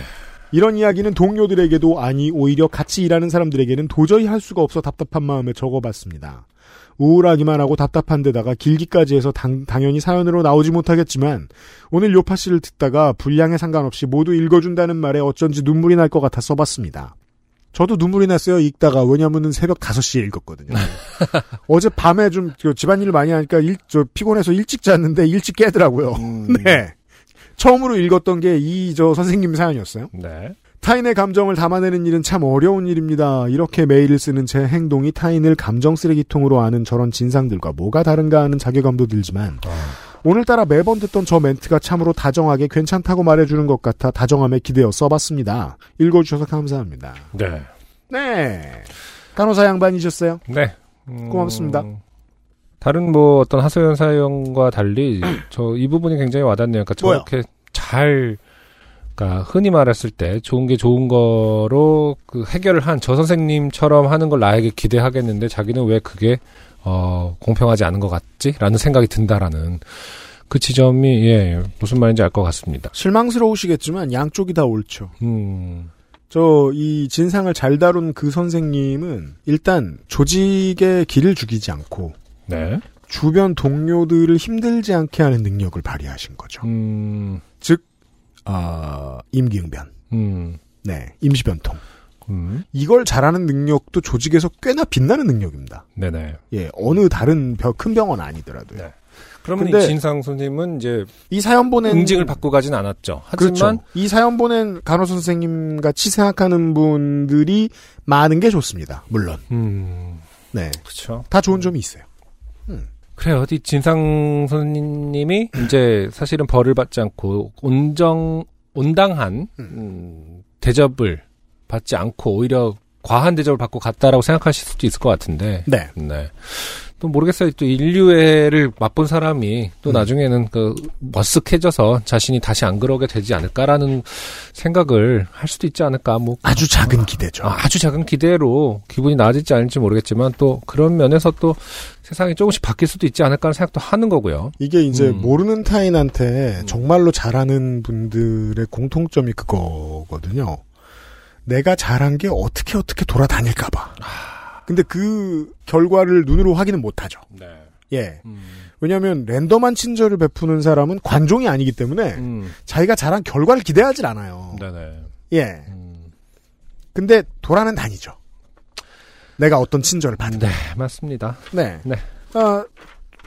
이런 이야기는 동료들에게도 아니 오히려 같이 일하는 사람들에게는 도저히 할 수가 없어 답답한 마음에 적어봤습니다. 우울하기만 하고 답답한 데다가 길기까지 해서 당, 당연히 사연으로 나오지 못하겠지만 오늘 요파 씨를 듣다가 분량에 상관없이 모두 읽어준다는 말에 어쩐지 눈물이 날 것 같아 써봤습니다. 저도 눈물이 났어요. 읽다가 왜냐면은 새벽 5시에 읽었거든요. 어제 밤에 좀저 집안일을 많이 하니까 일, 저 피곤해서 일찍 잤는데 일찍 깨더라고요. 네. 처음으로 읽었던 게 이 저 선생님 사연이었어요. 네. 타인의 감정을 담아내는 일은 참 어려운 일입니다. 이렇게 메일을 쓰는 제 행동이 타인을 감정 쓰레기통으로 아는 저런 진상들과 뭐가 다른가 하는 자괴감도 들지만 오늘따라 매번 듣던 저 멘트가 참으로 다정하게 괜찮다고 말해주는 것 같아 다정함에 기대어 써봤습니다. 읽어주셔서 감사합니다. 네. 네. 간호사 양반이셨어요? 네. 음, 고맙습니다. 다른 뭐 어떤 하소연 사연과 달리 저 이 부분이 굉장히 와닿네요. 그러니까? 저렇게 잘 그러니까 흔히 말했을 때 좋은 게 좋은 거로 그 해결을 한 저 선생님처럼 하는 걸 나에게 기대하겠는데 자기는 왜 그게 어 공평하지 않은 것 같지라는 생각이 든다라는 그 지점이 예 무슨 말인지 알 것 같습니다. 실망스러우시겠지만 양쪽이 다 옳죠. 음. 저 이 진상을 잘 다룬 그 선생님은 일단 조직에 길을 죽이지 않고 네. 주변 동료들을 힘들지 않게 하는 능력을 발휘하신 거죠. 음. 아, 임기응변. 음. 네, 임시변통. 음. 이걸 잘하는 능력도 조직에서 꽤나 빛나는 능력입니다. 네네. 예, 어느 다른 벼- 큰 병원 아니더라도요. 네. 그러면 이 진상 선생님은 이제 이 사연 보낸 응징을 받고 가진 않았죠. 하지만 그렇죠. 이 사연 보낸 간호사 선생님 같이 생각하는 분들이 많은 게 좋습니다. 물론. 음. 네. 그렇죠. 다 좋은 점이 있어요. 그래요. 이 진상 선생님이 이제 사실은 벌을 받지 않고 온정 온당한 음, 대접을 받지 않고 오히려 과한 대접을 받고 갔다라고 생각하실 수도 있을 것 같은데. 네. 네. 또 모르겠어요. 또 인류애를 맛본 사람이 또 음. 나중에는 그 머쓱해져서 자신이 다시 안 그러게 되지 않을까라는 생각을 할 수도 있지 않을까. 뭐 아주 작은 기대죠. 아, 아주 작은 기대로 기분이 나아질지 않을지 모르겠지만 또 그런 면에서 또 세상이 조금씩 바뀔 수도 있지 않을까 하는 생각도 하는 거고요. 이게 이제 음. 모르는 타인한테 정말로 잘하는 분들의 공통점이 그거거든요. 내가 잘한 게 어떻게 어떻게 돌아다닐까봐. 근데 그 결과를 눈으로 확인은 못하죠. 네. 예. 왜냐하면 랜덤한 친절을 베푸는 사람은 관종이 아니기 때문에 음. 자기가 잘한 결과를 기대하질 않아요. 네네. 예. 음. 근데 돌아는 다니죠. 내가 어떤 친절을 받은. 네, 맞습니다. 네. 네. 아,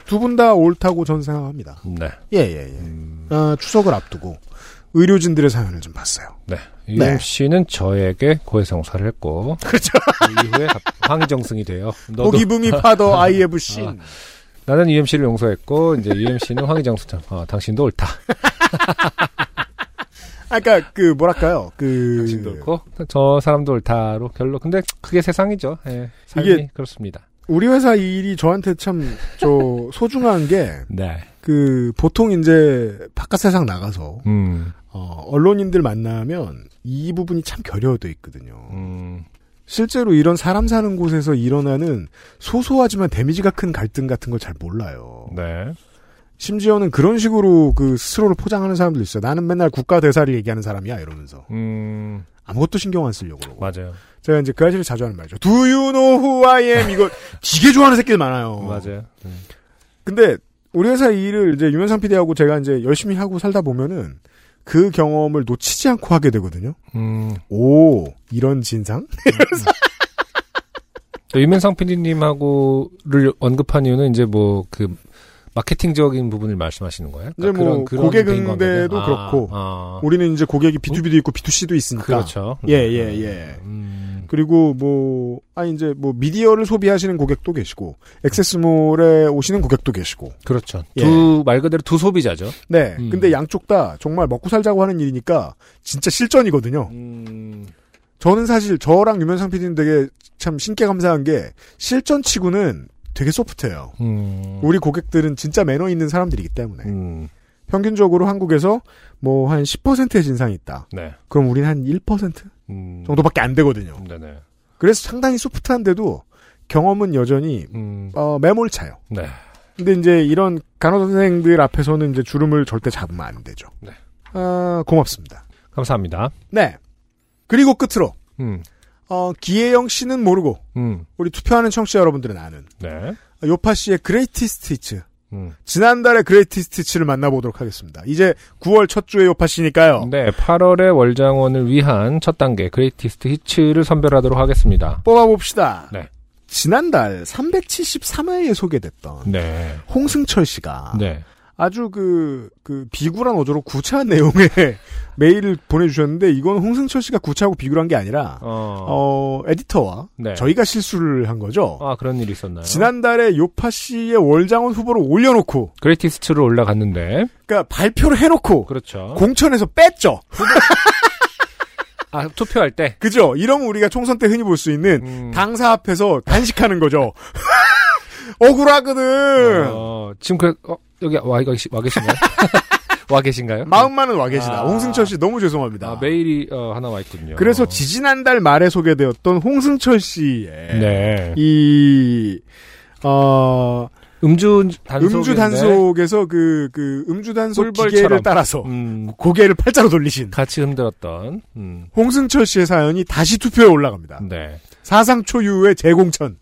두 분 다 옳다고 전 생각합니다. 네. 예, 예, 예. 음. 아, 추석을 앞두고 의료진들의 사연을 좀 봤어요. 네. UMC는 저에게 고해성사를 했고. 그렇죠. 그 이후에 갑- 황정승이 돼요. 너도 보기붐이 파더 I have seen. 아, 나는 UMC를 용서했고 이제 UMC는 황희정수처럼 어, 당신도 옳다. 아까 그 뭐랄까요? 그 당신도 옳고 저 사람도 옳다로 결론. 근데 그게 세상이죠. 예, 이게- 그렇습니다. 우리 회사 일이 저한테 참 저 소중한 게 네. 그 보통 이제 바깥 세상 나가서 음. 어, 언론인들 만나면 이 부분이 참 결여돼 있거든요. 음. 실제로 이런 사람 사는 곳에서 일어나는 소소하지만 데미지가 큰 갈등 같은 걸 잘 몰라요. 네. 심지어는 그런 식으로 그 스스로를 포장하는 사람도 있어요. 나는 맨날 국가 대사를 얘기하는 사람이야 이러면서 음. 아무것도 신경 안 쓰려고 그러고. 맞아요. 제가 이제 그 아저씨 자주 하는 말이죠. Do you know who I am? 이거 되게 좋아하는 새끼들 많아요. 맞아요. 음. 근데 우리 회사 일을 이제 유면상 PD하고 제가 이제 열심히 하고 살다 보면은 그 경험을 놓치지 않고 하게 되거든요. 음. 오, 이런 진상? 또 유면상 PD님하고를 언급한 이유는 이제 뭐 그 마케팅적인 부분을 말씀하시는 거예요? 이제 뭐 고객 대인 관계는? 응대도 그렇고 아, 우리는 이제 고객이 B2B도 있고 B2C도 있으니까. 그렇죠. 예, 예, 예. 음, 그리고 뭐, 아니 이제 뭐 미디어를 소비하시는 고객도 계시고, 액세스몰에 오시는 고객도 계시고. 그렇죠. 예. 두말 그대로 두 소비자죠. 네. 음. 근데 양쪽 다 정말 먹고 살자고 하는 일이니까 진짜 실전이거든요. 음, 저는 사실 저랑 유면상 PD는 되게 참 신께 감사한 게 실전치고는 되게 소프트해요. 음, 우리 고객들은 진짜 매너 있는 사람들이기 때문에. 음, 평균적으로 한국에서 뭐 한 10%의 진상이 있다. 네. 그럼 우리는 한 1% 음, 정도밖에 안 되거든요. 네네. 그래서 상당히 소프트한데도 경험은 여전히 음, 어, 매몰차요. 네. 근데 이제 이런 간호사 선생님들 앞에서는 이제 주름을 절대 잡으면 안 되죠. 네. 아, 고맙습니다. 감사합니다. 네. 그리고 끝으로 음, 어, 기혜영 씨는 모르고 음, 우리 투표하는 청취자 여러분들은 아는 네. 요파 씨의 greatest hits 음. 지난달에 greatest hits를 만나보도록 하겠습니다. 이제 9월 첫 주에 요파 씨니까요. 네, 8월의 월장원을 위한 첫 단계 greatest hits를 선별하도록 하겠습니다. 뽑아봅시다. 네. 지난달 373회에 소개됐던 네. 홍승철 씨가 네. 아주 그, 그, 비굴한 어조로 구차한 내용의 메일을 보내주셨는데, 이건 홍승철 씨가 구차하고 비굴한 게 아니라, 어. 어, 에디터와 네. 저희가 실수를 한 거죠. 아, 그런 일이 있었나요? 지난달에 요파 씨의 월장원 후보를 올려놓고, greatest로 올라갔는데. 그러니까 발표를 해놓고, 그렇죠. 공천에서 뺐죠. 아, 투표할 때. 그죠? 이러면 우리가 총선 때 흔히 볼 수 있는 음. 당사 앞에서 단식하는 거죠. 억울하거든. 어, 지금 그, 어, 여기 와, 계시, 와 계신가요? 와 계신가요? 마음만은 와 계시다. 아. 홍승철 씨 너무 죄송합니다. 아, 메일이, 어, 하나 와 있군요. 그래서 지지난달 말에 소개되었던 홍승철 씨의 네. 이, 어, 음주 단속. 음주 단속에서 그, 그, 음주 단속. 기계를 따라서 음, 고개를 팔자로 돌리신 같이 흔들었던, 음, 홍승철 씨의 사연이 다시 투표에 올라갑니다. 네. 사상 초유의 재공천.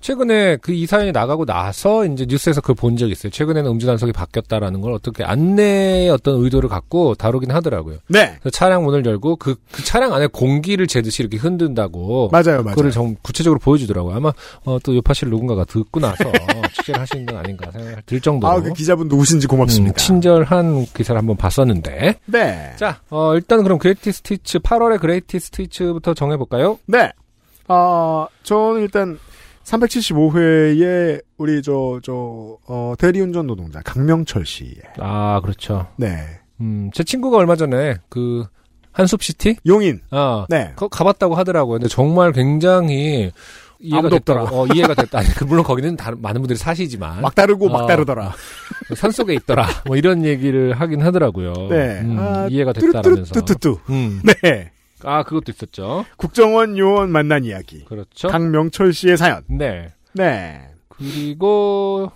최근에 그 이 사연이 나가고 나서 이제 뉴스에서 그걸 본 적이 있어요. 최근에는 음주 단속이 바뀌었다라는 걸 어떻게 안내의 어떤 의도를 갖고 다루긴 하더라고요. 네. 차량 문을 열고 그, 그 차량 안에 공기를 재듯이 이렇게 흔든다고. 맞아요, 맞아요. 그거를 정, 구체적으로 보여주더라고요. 아마 어, 또 요파씨를 누군가가 듣고 나서 취재를 하시는 건 아닌가 생각들 정도로. 아, 그 기자분 누구신지 음, 고맙습니다. 친절한 기사를 한번 봤었는데. 네. 자, 어, 일단 그럼 greatest hits, 8월의 greatest hits부터 정해볼까요? 네. 아, 저는 일단 375회에 우리 저, 저, 어, 대리운전 노동자 강명철 씨의 아, 그렇죠. 네. 음, 제 친구가 얼마 전에 그, 한숲시티? 용인. 아, 네. 거, 가봤다고 하더라고요. 근데 정말 굉장히 이해가. 없더라. 어, 이해가 됐다. 아니, 그 물론 거기는 다른, 많은 분들이 사시지만. 막 다르고 막 어. 다르더라. 산 속에 있더라. 뭐 이런 얘기를 하긴 하더라고요. 네. 음, 아, 이해가 됐다라면서. 뚜뚜뚜뚜뚜. 음. 네. 아, 그것도 있었죠. 국정원 요원 만난 이야기. 그렇죠. 강명철 씨의 사연. 네. 네. 그리고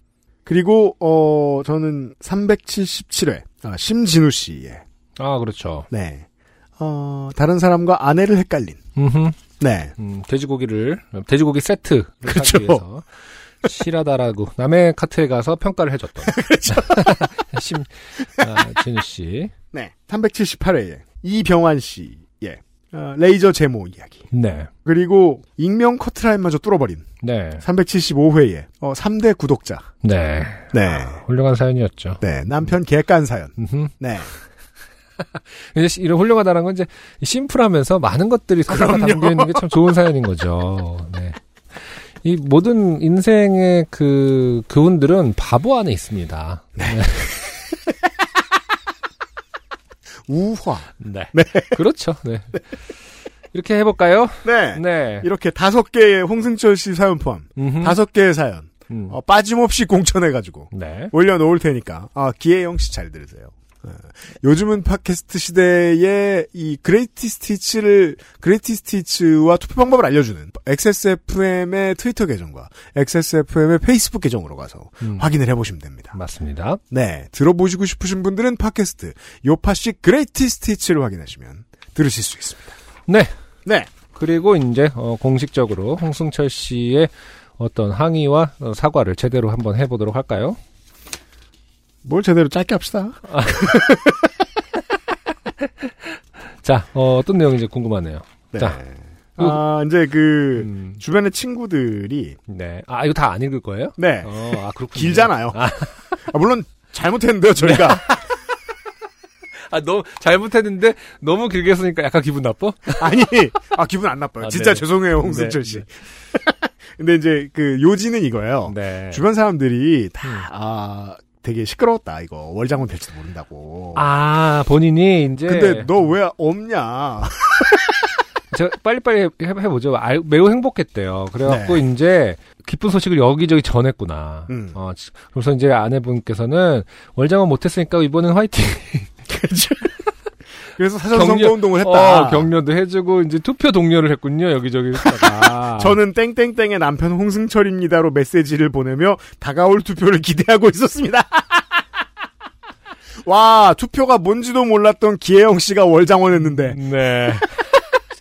그리고, 어, 저는 377회. 아, 심진우 씨의. 아, 그렇죠. 네. 어, 다른 사람과 아내를 헷갈린. 음흠. 네. 음, 돼지고기를 돼지고기 세트를 그렇죠. 위해서 실하다라고 남의 카트에 가서 평가를 해줬던 그렇죠. 심 아, 진우 씨. 네. 378회에 이병환 씨의 어, 레이저 제모 이야기. 네, 그리고 익명 커트라인마저 뚫어버린 네, 375회에 어, 3대 구독자. 네. 네. 훌륭한 사연이었죠. 네. 남편 개깐 사연. 음흠. 네. 이제 시- 이런 훌륭하다는 건 이제 심플하면서 많은 것들이 서사가 담겨 있는 게 참 좋은 사연인 거죠. 네. 이 모든 인생의 그 교훈들은 바보 안에 있습니다. 네. 우화. 네. 그렇죠. 네. 이렇게 해볼까요? 네. 네. 이렇게 다섯 개의 홍승철 씨 사연 포함. 다섯 개의 사연, 음. 어, 빠짐없이 공천해가지고, 네. 올려놓을 테니까, 아, 기혜영 씨 잘 들으세요. 어, 요즘은 팟캐스트 시대에 이 greatest hits를, greatest hits와 투표 방법을 알려주는 XSFM의 트위터 계정과 XSFM의 페이스북 계정으로 가서 음. 확인을 해보시면 됩니다. 맞습니다. 네. 들어보시고 싶으신 분들은 팟캐스트, 요파시 그레이티 스티치를 확인하시면 들으실 수 있습니다. 네. 네. 그리고 이제 어, 공식적으로 홍승철 씨의 어떤 항의와 어, 사과를 제대로 한번 해보도록 할까요? 뭘 제대로 짧게 합시다. 자, 어, 떤 내용인지 궁금하네요. 네. 자. 아, 이제 그, 음, 주변의 친구들이, 네. 아, 이거 다 안 읽을 거예요? 네. 어, 아, 그렇군요. 길잖아요. 아, 아, 물론, 잘못했는데요, 저희가. 아, 너무 잘못했는데 너무 길게 쓰니까 약간 기분 나빠? 아니, 아, 기분 안 나빠요. 아, 진짜 네네. 죄송해요, 홍승철 네, 씨. 네. 근데 이제 그, 요지는 이거예요. 네. 주변 사람들이 다, 음. 아, 되게 시끄러웠다, 이거. 월장원 될지도 모른다고. 아, 본인이 이제 근데 너 왜 없냐? 제가 빨리빨리 해, 해보죠. 알- 매우 행복했대요. 그래갖고 네. 이제 기쁜 소식을 여기저기 전했구나. 음. 어, 지- 그래서 이제 아내분께서는 월장원 못했으니까 이번엔 화이팅. 그 래서 사전 격려- 선거 운동을 했다. 어, 격려도 해주고 이제 투표 동료를 했군요. 여기저기 했다가. 저는 땡땡땡의 남편 홍승철입니다로 메시지를 보내며 다가올 투표를 기대하고 있었습니다. 와, 투표가 뭔지도 몰랐던 기혜영 씨가 월장원했는데. 네.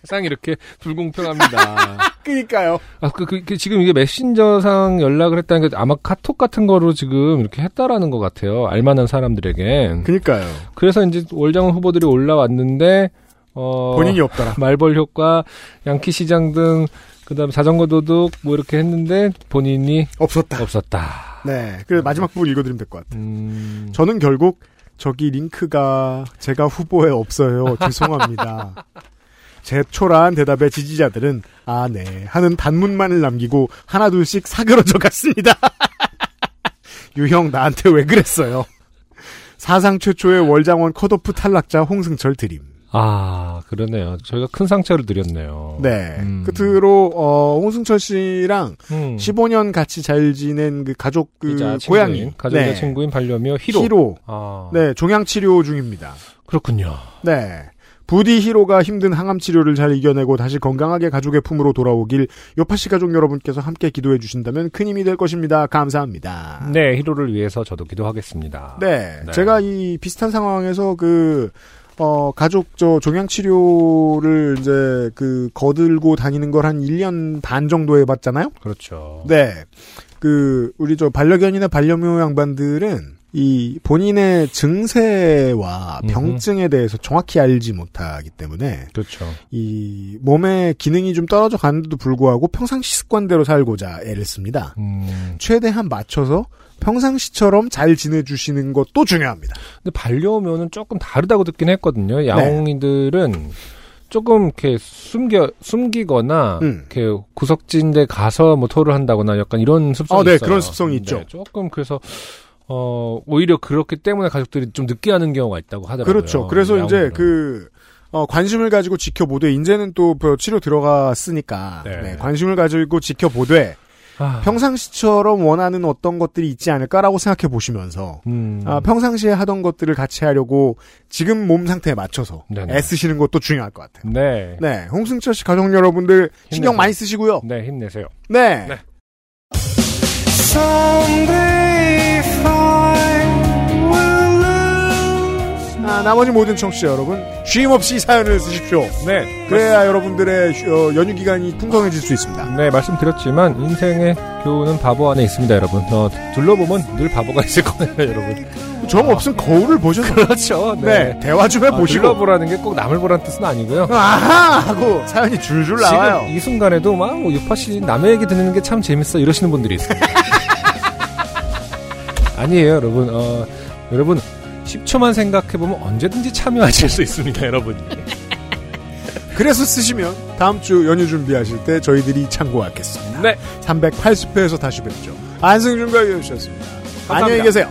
세상이 이렇게 불공평합니다. 그니까요. 아, 그, 그, 그 지금 이게 메신저상 연락을 했다는 게 아마 카톡 같은 거로 지금 이렇게 했다라는 것 같아요. 알만한 사람들에겐. 그니까요. 그래서 이제 월장원 후보들이 올라왔는데, 어. 본인이 없더라. 말벌 효과, 양키 시장 등, 그 다음에 자전거 도둑, 뭐 이렇게 했는데, 본인이 없었다. 없었다. 네. 그래서 마지막 부분 읽어드리면 될 것 같아요. 음. 저는 결국 저기 링크가 제가 후보에 없어요. 죄송합니다. 제 초라한 대답에 지지자들은 아, 네. 하는 단문만을 남기고 하나둘씩 사그러져 갔습니다. 유형 나한테 왜 그랬어요? 사상 최초의 월장원 컷오프 탈락자 홍승철 드림. 아, 그러네요. 저희가 큰 상처를 드렸네요. 네. 음. 끝으로 어, 홍승철 씨랑 음. 15년 같이 잘 지낸 그 가족 그 고양이 친구인, 가족이자 네. 친구인 반려묘 히로. 히로. 아. 네, 종양 치료 중입니다. 그렇군요. 네. 부디 히로가 힘든 항암 치료를 잘 이겨내고 다시 건강하게 가족의 품으로 돌아오길 요파시 가족 여러분께서 함께 기도해 주신다면 큰 힘이 될 것입니다. 감사합니다. 네, 히로를 위해서 저도 기도하겠습니다. 네. 네. 제가 이 비슷한 상황에서 그, 어, 가족 저 종양 치료를 이제 그 거들고 다니는 걸 한 1년 반 정도 해 봤잖아요? 그렇죠. 네. 그, 우리 저 반려견이나 반려묘 양반들은 이 본인의 증세와. 병증에 대해서 정확히 알지 못하기 때문에 그렇죠. 이 몸의 기능이 좀 떨어져 가는데도 불구하고 평상시 습관대로 살고자 애를 씁니다. 음. 최대한 맞춰서 평상시처럼 잘 지내주시는 것도 중요합니다. 근데 반려묘는 조금 다르다고 듣긴 네. 했거든요. 양홍이들은 조금 이렇게 숨겨 숨기거나 음. 이렇게 구석진데 가서 뭐 토를 한다거나 약간 이런 습성이 어, 네, 있어요. 그런 습성이 있죠. 조금 그래서 어 오히려 그렇기 때문에 가족들이 좀 늦게 하는 경우가 있다고 하더라고요. 그렇죠. 그래서 이제. 그 어, 관심을 가지고 지켜보되 이제는 또그 치료 들어갔으니까 네. 네, 관심을 가지고 지켜보되 아, 평상시처럼 원하는 어떤 것들이 있지 않을까라고 생각해 보시면서 음. 아, 평상시에 하던 것들을 같이 하려고 지금 몸 상태에 맞춰서 네네. 애쓰시는 것도 중요할 것 같아요. 네. 네, 홍승철 씨 가족 여러분들 신경 힘내세요. 많이 쓰시고요. 네, 힘내세요. 네. 네. 아, 나머지 모든 청취자 여러분 쉼 없이 사연을 쓰십시오. 네. 그래야 여러분들의 휴- 어, 연휴 기간이 풍성해질 수 있습니다. 네, 말씀드렸지만 인생의 교훈은 바보 안에 있습니다, 여러분. 어, 둘러보면 늘 바보가 있을 거예요, 여러분. 정 없으면 거울을 보셔서 그렇죠. 네, 대화 좀 아, 해보시고 둘러보라는 게 꼭 남을 보라는 뜻은 아니고요. 아하 하고 사연이 줄줄 나와요. 지금 이 순간에도 막 뭐, 유파 씨 남의 얘기 듣는 게 참 재밌어 이러시는 분들이 있습니다. 아니에요, 여러분. 어, 여러분 10초만 생각해보면 언제든지 참여하실 수 있습니다, 여러분. 그래서 쓰시면 다음 주 연휴 준비하실 때 저희들이 참고하겠습니다. 네. 308회에서 다시 뵙죠. 안승준과 유현수였습니다. 감사합니다. 안녕히 계세요.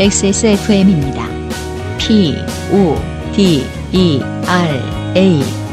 XSFM입니다. P, O, D, E, R, A.